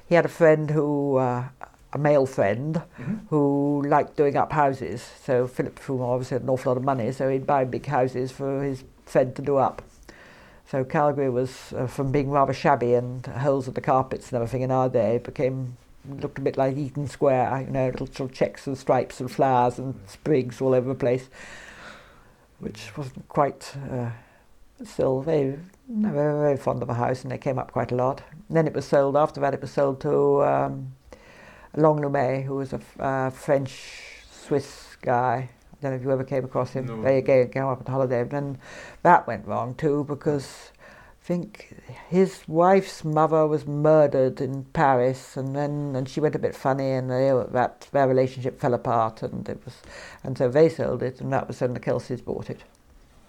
he had a friend who, uh, a male friend, Mm-hmm. who liked doing up houses. So Philip Profumo obviously had an awful lot of money, so he'd buy big houses for his friend to do up. So Calgary was, uh, from being rather shabby and holes in the carpets and everything in our day, became looked a bit like Eaton Square, you know, little sort of checks and stripes and flowers and sprigs all over the place, which wasn't quite. Uh, still very, no, very, very fond of the house, and they came up quite a lot. And then it was sold. After that, it was sold to um, Long Lumet, who was a uh, French Swiss guy. I don't know if you ever came across him. No. They came, came up on holiday, and then that went wrong too because I think his wife's mother was murdered in Paris, and then and she went a bit funny, and they, that their relationship fell apart, and it was, and so they sold it, and that was when the Kelseys bought it.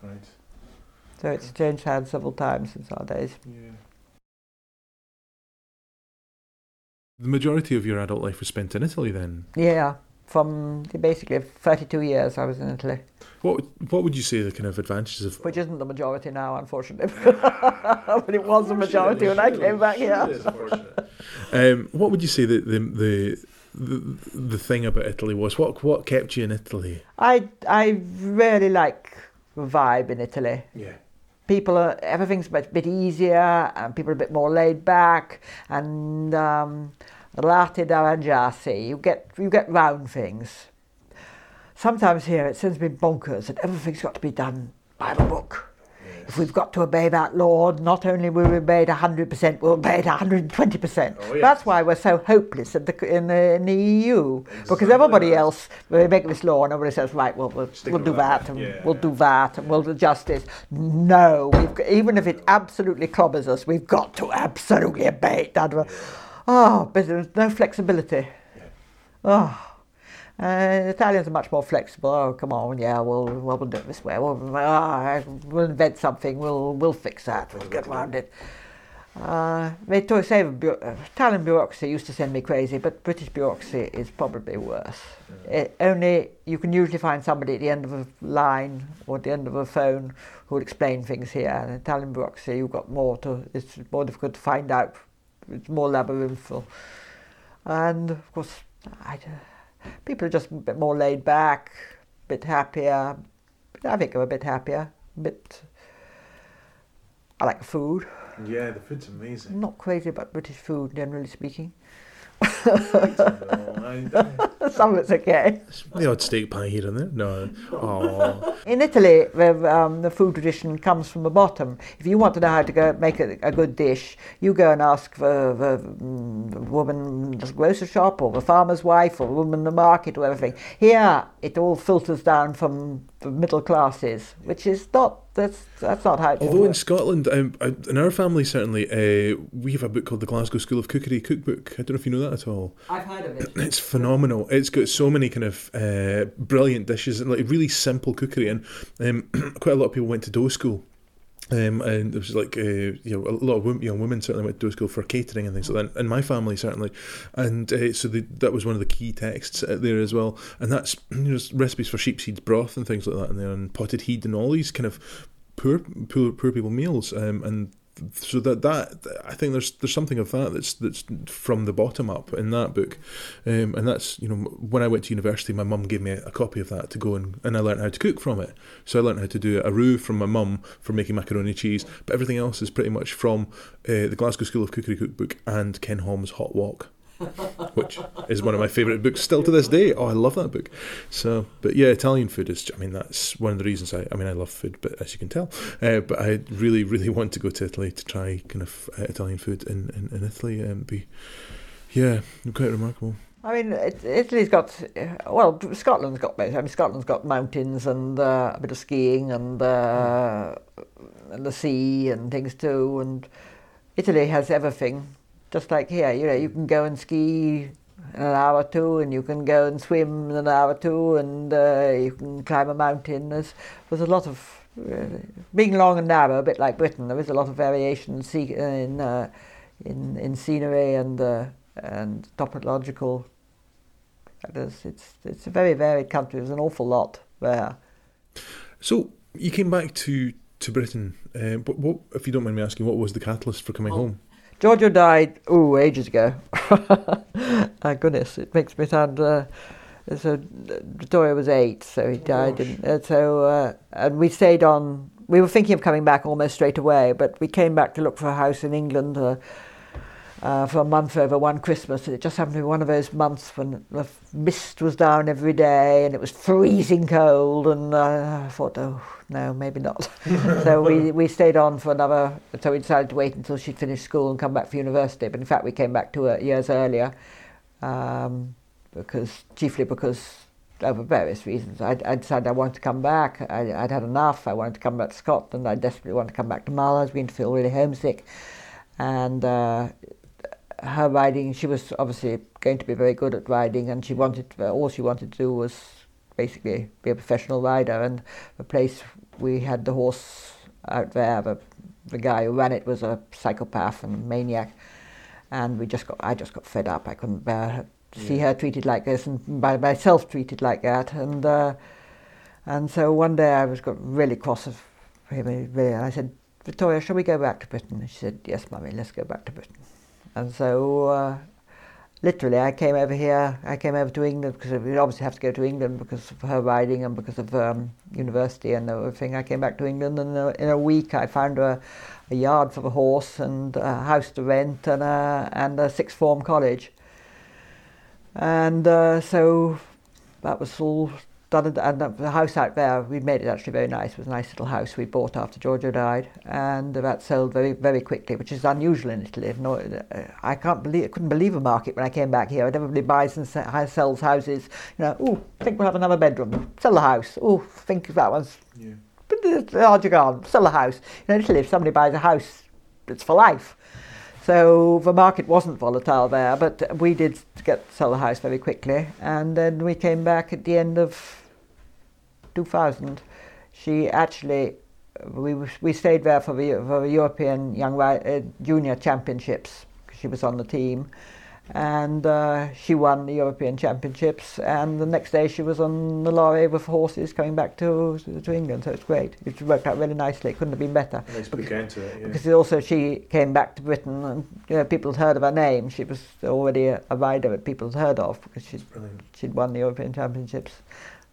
Right. So it's changed hands several times since our days. Yeah. The majority of your adult life was spent in Italy then. Yeah, from basically 32 years I was in Italy, What what would you say the kind of advantages of which isn't the majority now, unfortunately. [laughs] but it was the majority when I came back here. um, what would you say that the, the the the thing about Italy was? What what kept you in Italy? I, I really like the vibe in Italy. Yeah. People are, everything's a bit, easier, and people are a bit more laid back, and um, l'arte d'arrangiarsi. You get, you get round things. Sometimes here it sends me bonkers that everything's got to be done by the book. If we've got to obey that law, not only will we obey it 100%, we'll obey it 120%. Oh, yes. That's why we're so hopeless in the, in the, in the EU. Because everybody that. else, we make this law and everybody says, right, well, we'll, Stick we'll do that, and yeah, we'll yeah. do that, and we'll do justice. No, got, even if it absolutely clobbers us, we've got to absolutely obey it. Under, Oh, but there's no flexibility. Oh. Uh, Italians are much more flexible. Oh, come on, yeah, we'll we'll, we'll do it this way. We'll, ah, we'll invent something. We'll we'll fix that. We'll get around it. Uh, they talk, say bu- uh, Italian bureaucracy used to send me crazy, but British bureaucracy is probably worse. It, only you can usually find somebody at the end of a line or at the end of a phone who will explain things here. And Italian bureaucracy, you've got more to. It's more difficult to find out. It's more labyrinthal, and of course, I, people are just a bit more laid back, a bit happier. I think I'm a bit happier, a bit. I like the food. Yeah, the food's amazing. I'm not crazy about British food, generally speaking. [laughs] [laughs] Some of it's okay. the odd steak pie here and there. No. Oh. In Italy, the, um, the food tradition comes from the bottom. If you want to know how to go make a, a good dish, you go and ask the, the, the woman in the grocery shop or the farmer's wife or the woman in the market or everything. Here, it all filters down from the middle classes, which is not that's that's not how Although in. Scotland, um, in our family certainly, uh, we have a book called the Glasgow School of Cookery Cookbook. I don't know if you know that at all. I've heard of it. [clears throat] It's phenomenal. It's got so many kind of uh, brilliant dishes and like really simple cookery. And um, [clears throat] quite a lot of people went to dough school. Um, and there was like uh, you know a lot of young women certainly went to school for catering and things like that. In my family certainly, and uh, so the, that was one of the key texts there as well. And that's [clears throat] you know, recipes for sheepseed broth and things like that in there, and potted heid and all these kind of poor poor, poor people meals. Um, and so that that I think there's there's something of that that's that's from the bottom up in that book, um, and that's you know when I went to university, my mum gave me a, a copy of that to go and and I learned how to cook from it. So I learned how to do a roux from my mum for making macaroni cheese, but everything else is pretty much from uh, the Glasgow School of Cookery Cookbook and Ken Hom's Hot Wok. Which is one of my favourite books still to this day. Oh, I love that book. So, but yeah, Italian food is. I mean, that's one of the reasons I. I mean, I love food, but as you can tell, uh, but I really, really [laughs] want to go to Italy to try kind of uh, Italian food in, in, in Italy and be, yeah, quite remarkable. I mean, it, Italy's got well, Scotland's got I mean, Scotland's got mountains and uh, a bit of skiing and, uh, and the sea and things too, and Italy has everything. Just like here, you know, you can go and ski in an hour or two, and you can go and swim in an hour or two, and uh, you can climb a mountain. There's, there's a lot of uh, being long and narrow, a bit like Britain. There is a lot of variation in in, uh, in, in scenery and uh, and topological it's, it's, it's a very varied country. There's an awful lot there. So you came back to, to Britain. Uh, but what, if you don't mind me asking, what was the catalyst for coming home? Giorgio died, oh, ages ago. [laughs] My goodness, it makes me sound. Uh, so Vittorio was eight, so he oh, died. And, uh, so uh, and we stayed on. We were thinking of coming back almost straight away, but we came back to look for a house in England. Uh, uh, for a month over one Christmas. And it just happened to be one of those months when the mist was down every day and it was freezing cold. And uh, I thought, oh, no, maybe not. [laughs] so we, we stayed on for another, so we decided to wait until she'd finished school and come back for university. But in fact, we came back to her years earlier um, because, chiefly because over various reasons. I, I, decided I wanted to come back. I, would had enough. I wanted to come back to Scotland. I desperately wanted to come back to Mull. I was beginning to feel really homesick. And uh, her riding, she was obviously going to be very good at riding, and she wanted to, all she wanted to do was basically be a professional rider. And the place we had the horse out there, the, the guy who ran it was a psychopath and a maniac, and we just got I just got fed up. I couldn't bear to yeah. see her treated like this, and by myself treated like that, and. Uh, and so one day I was got really cross of him, really, and I said, Victoria, shall we go back to Britain? And she said, Yes, mummy, let's go back to Britain. And so, uh, literally, I came over here. I came over to England because we obviously have to go to England because of her riding and because of um, university and everything. I came back to England, and in a, in a week, I found a, a, yard for the horse and a house to rent and a, and a sixth form college. And uh, so that was all done and the house out there we made it actually very nice. It was a nice little house we bought after Giorgio died and that sold very very quickly which is unusual in Italy. No, uh, I can't believe I couldn't believe a market when I came back here. Everybody buys and sells houses. You know oh think we'll have another bedroom. Sell the house. Oh think of that one's yeah. larger garden. Sell the house. In Italy if somebody buys a house it's for life so the market wasn't volatile there, but we did get sell the house very quickly, and then we came back at the end of 2000. She actually we we stayed there for the, for the European Young uh, Junior Championships. Because she was on the team, and uh, she won the European Championships. And the next day she was on the lorry with horses coming back to to England. So it's great. It worked out really nicely. It couldn't have been better. Nice because, it, yeah. because also she came back to Britain, and you know, people had heard of her name. She was already a, a rider that people had heard of because she'd she'd won the European Championships.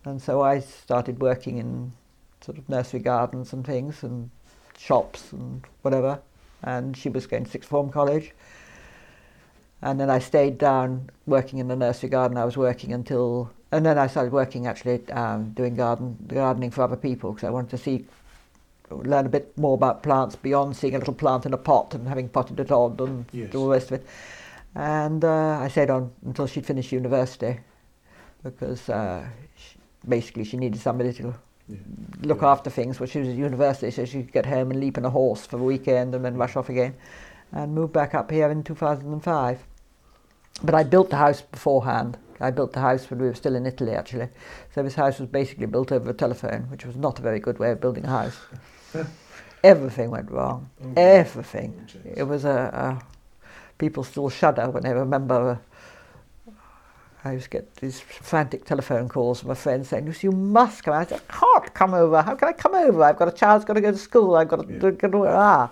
And so I started working in sort of nursery gardens and things and shops and whatever. And she was going to sixth form college. And then I stayed down working in the nursery garden. I was working until, and then I started working actually um, doing garden gardening for other people because I wanted to see, learn a bit more about plants beyond seeing a little plant in a pot and having potted it on and yes. all the rest of it. And uh, I stayed on until she'd finished university because uh, she, basically she needed somebody to yeah. look yeah. after things. Well, she was at university, so she could get home and leap on a horse for the weekend and then rush off again. And moved back up here in 2005. But I built the house beforehand. I built the house when we were still in Italy, actually. So this house was basically built over a telephone, which was not a very good way of building a house. [laughs] Everything went wrong. Okay. Everything. It was a, a, People still shudder when they remember. I used to get these frantic telephone calls from a friend saying, Lucy, you must come. I said, I can't come over. How can I come over? I've got a child's got to go to school. I've got to yeah. go to. Ah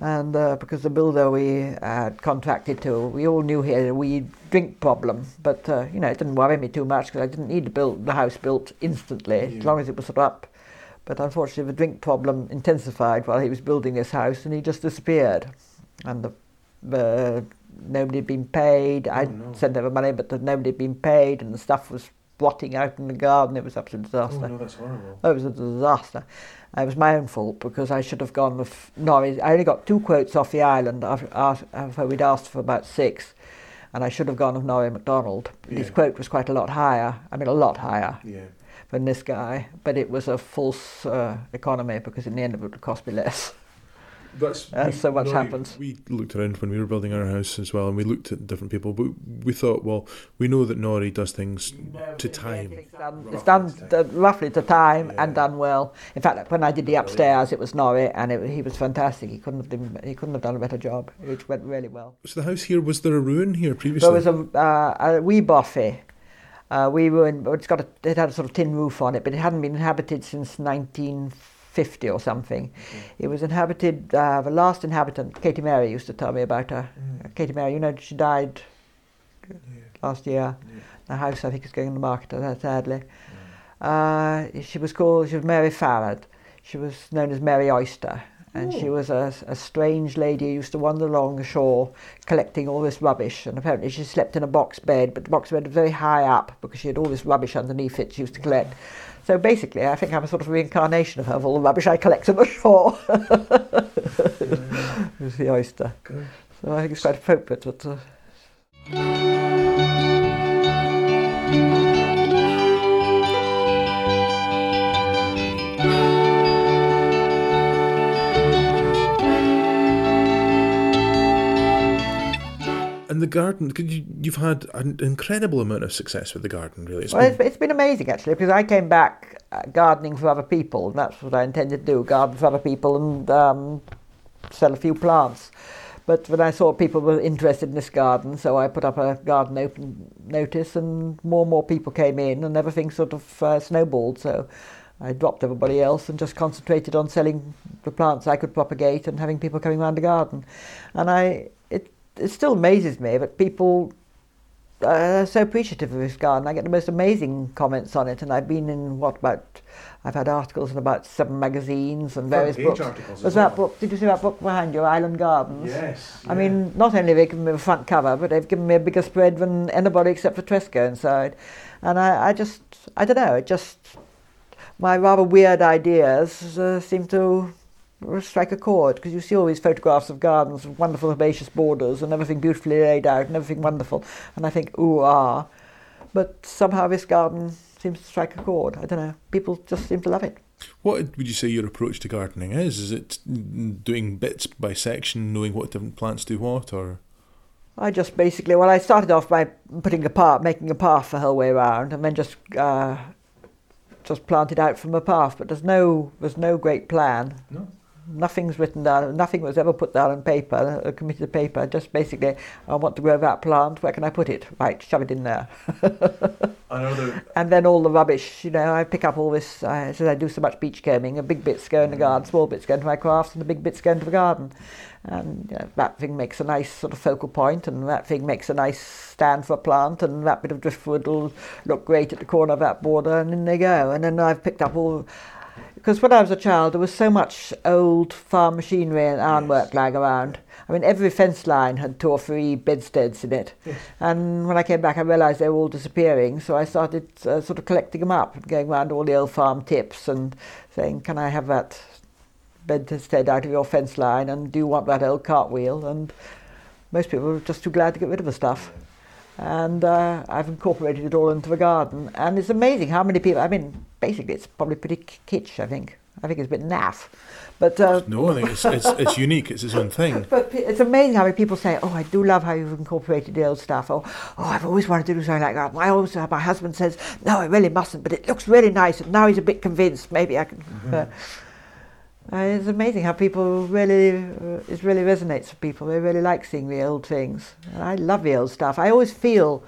and uh, because the builder we had contracted to, we all knew he had a wee drink problem, but uh, you know it didn't worry me too much because I didn't need to build the house built instantly yeah. as long as it was up. But unfortunately, the drink problem intensified while he was building this house, and he just disappeared. And the, the nobody had been paid. I Oh, no. sent over money, but nobody had been paid, and the stuff was rotting out in the garden. It was absolute disaster. Oh, no, that's horrible. Oh, it was a disaster. It was my own fault because I should have gone with Norrie. I only got two quotes off the island after, after we'd asked for about six, and I should have gone with Norrie MacDonald. His quote was quite a lot higher. I mean, a lot higher Yeah. than this guy, but it was a false uh, economy because in the end it would cost me less. That's Uh, so much happens. We looked around when we were building our house as well, and we looked at different people. But we thought, well, we know that Norrie does things to time. It's done, it's done roughly to time and done well. In fact, when I did the upstairs, it was Norrie, and it, he was fantastic. He couldn't have been, he couldn't have done a better job. It went really well. So the house here was there a ruin here previously? There was a, uh, a wee bothy. Uh, we were in, it's got a, it had a sort of tin roof on it, but it hadn't been inhabited since 1950 or something. It was inhabited, uh, the last inhabitant, Katie Mary used to tell me about her. Mm. Katie Mary, you know, she died Yeah. last year. Yeah. The house, I think, is going on the market, uh, sadly. Uh, she was called, she was Mary Farrad. She was known as Mary Oyster. And she Oh. was a, a strange lady who used to wander along the shore collecting all this rubbish. And apparently she slept in a box bed, but the box bed was very high up because she had all this rubbish underneath it she used to collect. So basically, I think I'm a sort of reincarnation of her, of all the rubbish I collect on the shore. [laughs] it was the oyster. Good. So I think it's quite appropriate. But, uh, the garden, could you, you've had an incredible amount of success with the garden, really. It's Well, been- it's, it's been amazing actually because I came back uh, gardening for other people, and that's what I intended to do: garden for other people and um, sell a few plants. But when I saw people were interested in this garden, so I put up a garden open notice, and more and more people came in, and everything sort of uh, snowballed. So I dropped everybody else and just concentrated on selling the plants I could propagate and having people coming around the garden. And I, it, still amazes me that people are so appreciative of this garden. I get the most amazing comments on it, and I've been in what about? I've had articles in about seven magazines and various page books. articles as Was that book? Did you see that book behind you, Island Gardens? Yes. I mean, not only have they given me the front cover, but they've given me a bigger spread than anybody except for Tresco inside. And I, I just, I don't know, it just, my rather weird ideas uh, seem to strike a chord because you see all these photographs of gardens with wonderful herbaceous borders and everything beautifully laid out and everything wonderful. And I think, ooh, ah. But somehow this garden seems to strike a chord. I don't know. People just seem to love it. What would you say your approach to gardening is? Is it doing bits by section, knowing what different plants do what, or I just basically, well, I started off by putting a path, making a path the whole way around, and then just uh, just planted out from a path. But there's no there's no great plan. no? Nothing's written down. Nothing was ever put down on paper, a committed paper. Just basically, I want to grow that plant. Where can I put it? Right, shove it in there. Another. [laughs] And then all the rubbish, you know, I pick up all this, uh, since I do so much beach combing, a big bits go in the garden, small bits go into my crafts, and the big bits go into the garden. And you know, that thing makes a nice sort of focal point, and that thing makes a nice stand for a plant, and that bit of driftwood will look great at the corner of that border, and in they go. And then I've picked up all. Because when I was a child, there was so much old farm machinery and ironwork Yes. lying around. I mean, every fence line had two or three bedsteads in it. Yes. And when I came back, I realised they were all disappearing. So I started uh, sort of collecting them up, and going around all the old farm tips and saying, "Can I have that bedstead out of your fence line? And do you want that old cartwheel?" And most people were just too glad to get rid of the stuff. And uh, I've incorporated it all into the garden. And it's amazing how many people. I mean, basically, it's probably pretty kitsch. I think. I think it's a bit naff, but. Uh, No, I think it's, it's it's unique. It's its own thing. [laughs] but it's amazing how many people say, "Oh, I do love how you've incorporated the old stuff." Or, "Oh, I've always wanted to do something like that." My always, my husband says, "No, I really mustn't," but it looks really nice, and now he's a bit convinced. Maybe I can. Uh, uh, it's amazing how people really, uh, it really resonates with people. They really like seeing the old things. And I love the old stuff. I always feel,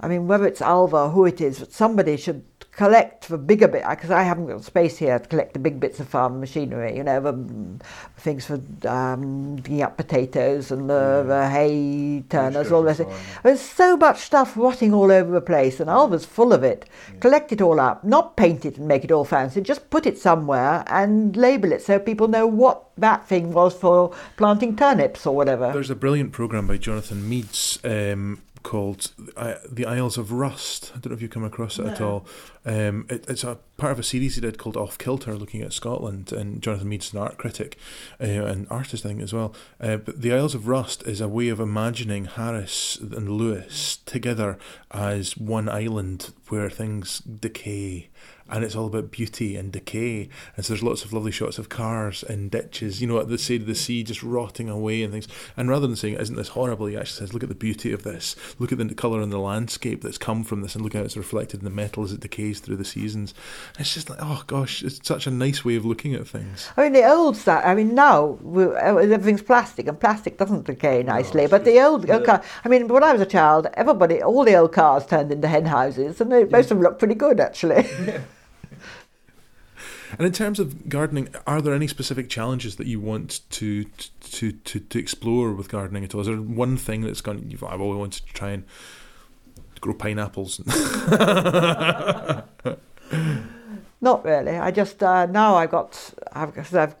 I mean, whether it's Alva or who it is, somebody should collect for bigger bit because I haven't got space here to collect the big bits of farm machinery. You know, the mm, things for um, digging up potatoes and the, the hay turners, all this. There's so much stuff rotting all over the place, and Alva's full of it. Yeah. Collect it all up, not paint it and make it all fancy. Just put it somewhere and label it so people know what that thing was for planting turnips or whatever. There's a brilliant program by Jonathan Meades. Um, called uh, The Isles of Rust. I don't know if you've come across it no. at all. Um, it, it's a part of a series he did called Off Kilter, looking at Scotland. And Jonathan Meades an art critic uh, and artist, I think, as well. Uh, but The Isles of Rust is a way of imagining Harris and Lewis together as one island where things decay and it's all about beauty and decay. And so there's lots of lovely shots of cars and ditches, you know, at the side of the sea just rotting away and things. And rather than saying, isn't this horrible, he actually says, look at the beauty of this. Look at the colour and the landscape that's come from this and look how it's reflected in the metal as it decays through the seasons. It's just like, oh gosh, it's such a nice way of looking at things. I mean, the old stuff, I mean, now uh, everything's plastic and plastic doesn't decay nicely. No, but the old, old car, I mean, when I was a child, everybody, all the old cars turned into hen houses and they, yeah. most of them looked pretty good actually. Yeah. [laughs] And in terms of gardening, are there any specific challenges that you want to to to, to explore with gardening at all? Is there one thing that's gone? You've, I've always wanted to try and grow pineapples. [laughs] Not really. I just uh, now I got I've, I've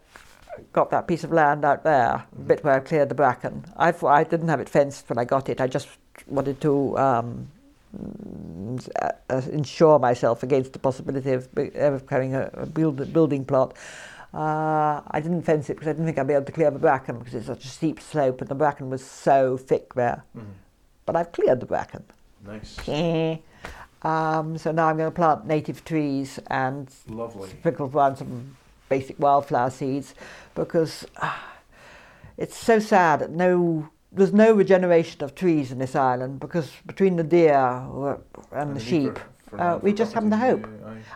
got that piece of land out there, a bit where I've cleared the bracken. I I didn't have it fenced when I got it. I just wanted to um, uh, ensure myself against the possibility of, ever having a, a build, building plot. Uh, I didn't fence it because I didn't think I'd be able to clear the bracken because it's such a steep slope and the bracken was so thick there. Mm. But I've cleared the bracken. Nice. Um, so now I'm going to plant native trees and Lovely. sprinkle around some basic wildflower seeds because uh, it's so sad that no there's no regeneration of trees in this island because between the deer and, and the sheep, for, for uh, we just haven't the hope.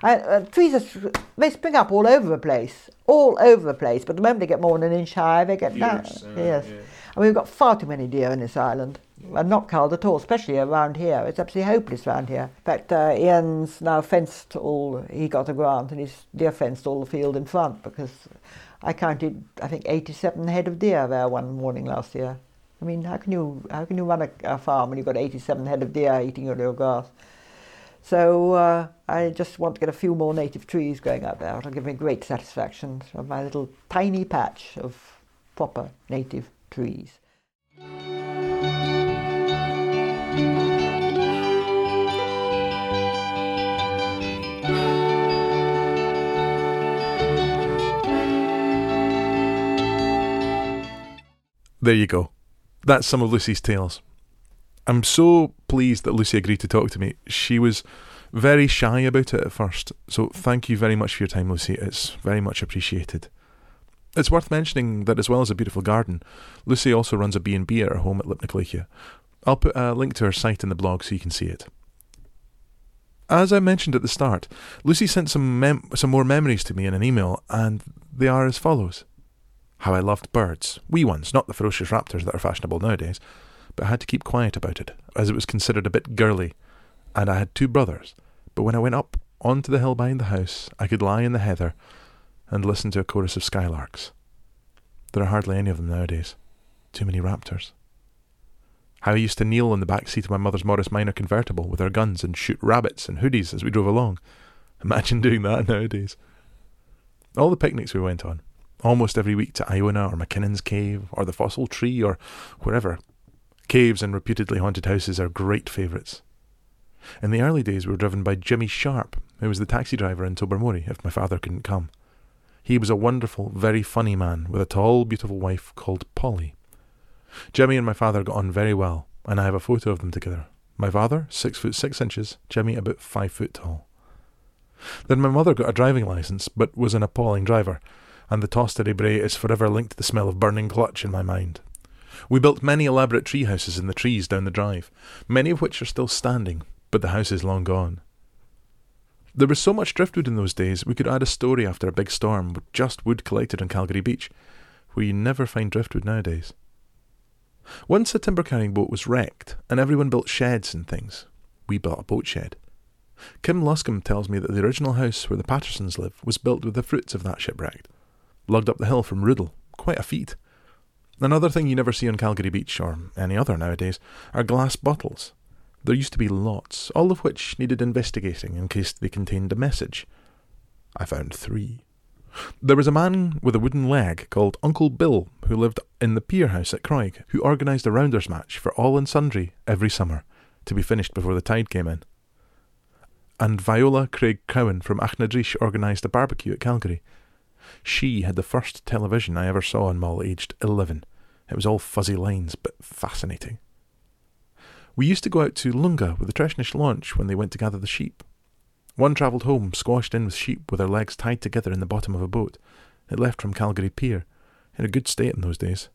I, uh, trees are, they spring up all over the place, all over the place. But the moment they get more than an inch high, they get down. Uh, yes, yeah. and we've got far too many deer in this island. And not culled at all, especially around here. It's absolutely hopeless around here. In fact, uh, Ian's now fenced all, he got a grant and he's deer fenced all the field in front because I counted, I think, 87 head of deer there one morning last year. I mean, how can you how can you run a, a farm when you've got 87 head of deer eating your little grass? So uh, I just want to get a few more native trees going out there. It'll give me great satisfaction from my little tiny patch of proper native trees. There you go that's some of Lucy's tales. I'm so pleased that Lucy agreed to talk to me. She was very shy about it at first, so thank you very much for your time, Lucy. It's very much appreciated. It's worth mentioning that as well as a beautiful garden, Lucy also runs a B&B at her home at Lip na Cloiche. I'll put a link to her site in the blog so you can see it. As I mentioned at the start, Lucy sent some mem- some more memories to me in an email, and they are as follows. How I loved birds, wee ones, not the ferocious raptors that are fashionable nowadays, but I had to keep quiet about it, as it was considered a bit girly. And I had two brothers, but when I went up onto the hill behind the house, I could lie in the heather and listen to a chorus of skylarks. There are hardly any of them nowadays. Too many raptors. How I used to kneel in the back seat of my mother's Morris Minor convertible with our guns and shoot rabbits and hoodies as we drove along. Imagine doing that [laughs] nowadays. All the picnics we went on, almost every week to Iona or McKinnon's Cave or the Fossil Tree or wherever. Caves and reputedly haunted houses are great favourites. In the early days, we were driven by Jimmy Sharp, who was the taxi driver in Tobermory if my father couldn't come. He was a wonderful, very funny man with a tall, beautiful wife called Polly. Jimmy and my father got on very well, and I have a photo of them together. My father, six foot six inches, Jimmy about five foot tall. Then my mother got a driving license, but was an appalling driver, and the Tostary Brae is forever linked to the smell of burning clutch in my mind. We built many elaborate tree houses in the trees down the drive, many of which are still standing, but the house is long gone. There was so much driftwood in those days, we could add a story after a big storm with just wood collected on Calgary Beach, where you never find driftwood nowadays. Once a timber carrying boat was wrecked, and everyone built sheds and things. We built a boat shed. Kim Luscombe tells me that the original house where the Pattersons live was built with the fruits of that shipwreck. Lugged up the hill from Rooddle, quite a feat. Another thing you never see on Calgary Beach, or any other nowadays, are glass bottles. There used to be lots, all of which needed investigating in case they contained a message. I found three. There was a man with a wooden leg called Uncle Bill who lived in the pier house at Croig, who organised a rounders match for all and sundry every summer, to be finished before the tide came in. And Viola Craig Cowan from Achnadrish organised a barbecue at Calgary. She had the first television I ever saw in Mull, aged eleven. It was all fuzzy lines, but fascinating. We used to go out to Lunga with the Treshnish launch when they went to gather the sheep. One travelled home, squashed in with sheep with their legs tied together in the bottom of a boat. It left from Calgary Pier, in a good state in those days.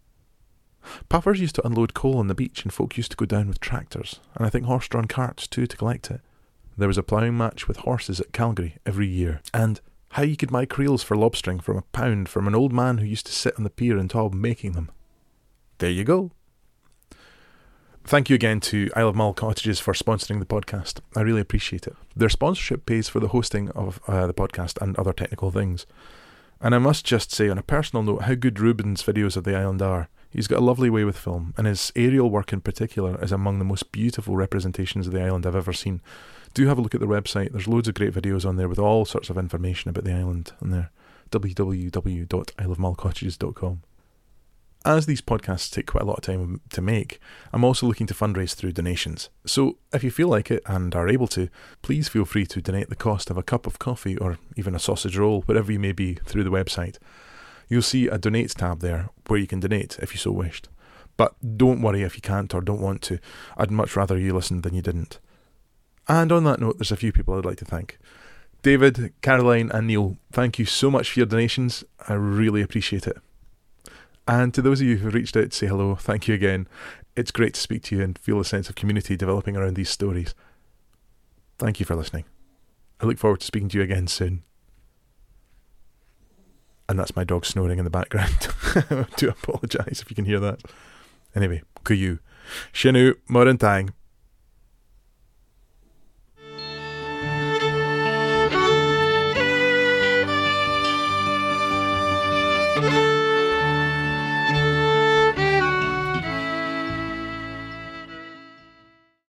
Puffers used to unload coal on the beach, and folk used to go down with tractors, and I think horse drawn carts too to collect it. There was a ploughing match with horses at Calgary every year, and how you could buy creels for lobstering from a pound from an old man who used to sit on the pier and Tob making them. There you go. Thank you again to Isle of Mull Cottages for sponsoring the podcast. I really appreciate it. Their sponsorship pays for the hosting of uh, the podcast and other technical things. And I must just say, on a personal note, how good Ruben's videos of the island are. He's got a lovely way with film, and his aerial work in particular is among the most beautiful representations of the island I've ever seen. Do have a look at their website. There's loads of great videos on there with all sorts of information about the island on there. www.isleofmullcottages.com as these podcasts take quite a lot of time to make, I'm also looking to fundraise through donations. So if you feel like it and are able to, please feel free to donate the cost of a cup of coffee or even a sausage roll, wherever you may be, through the website. You'll see a donate tab there where you can donate if you so wished. But don't worry if you can't or don't want to. I'd much rather you listened than you didn't. And on that note, there's a few people I'd like to thank. David, Caroline, and Neil, thank you so much for your donations. I really appreciate it. And to those of you who reached out to say hello, thank you again. It's great to speak to you and feel a sense of community developing around these stories. Thank you for listening. I look forward to speaking to you again soon. And that's my dog snoring in the background. [laughs] I do apologise if you can hear that. Anyway, Kuyu. Shinu Morantang.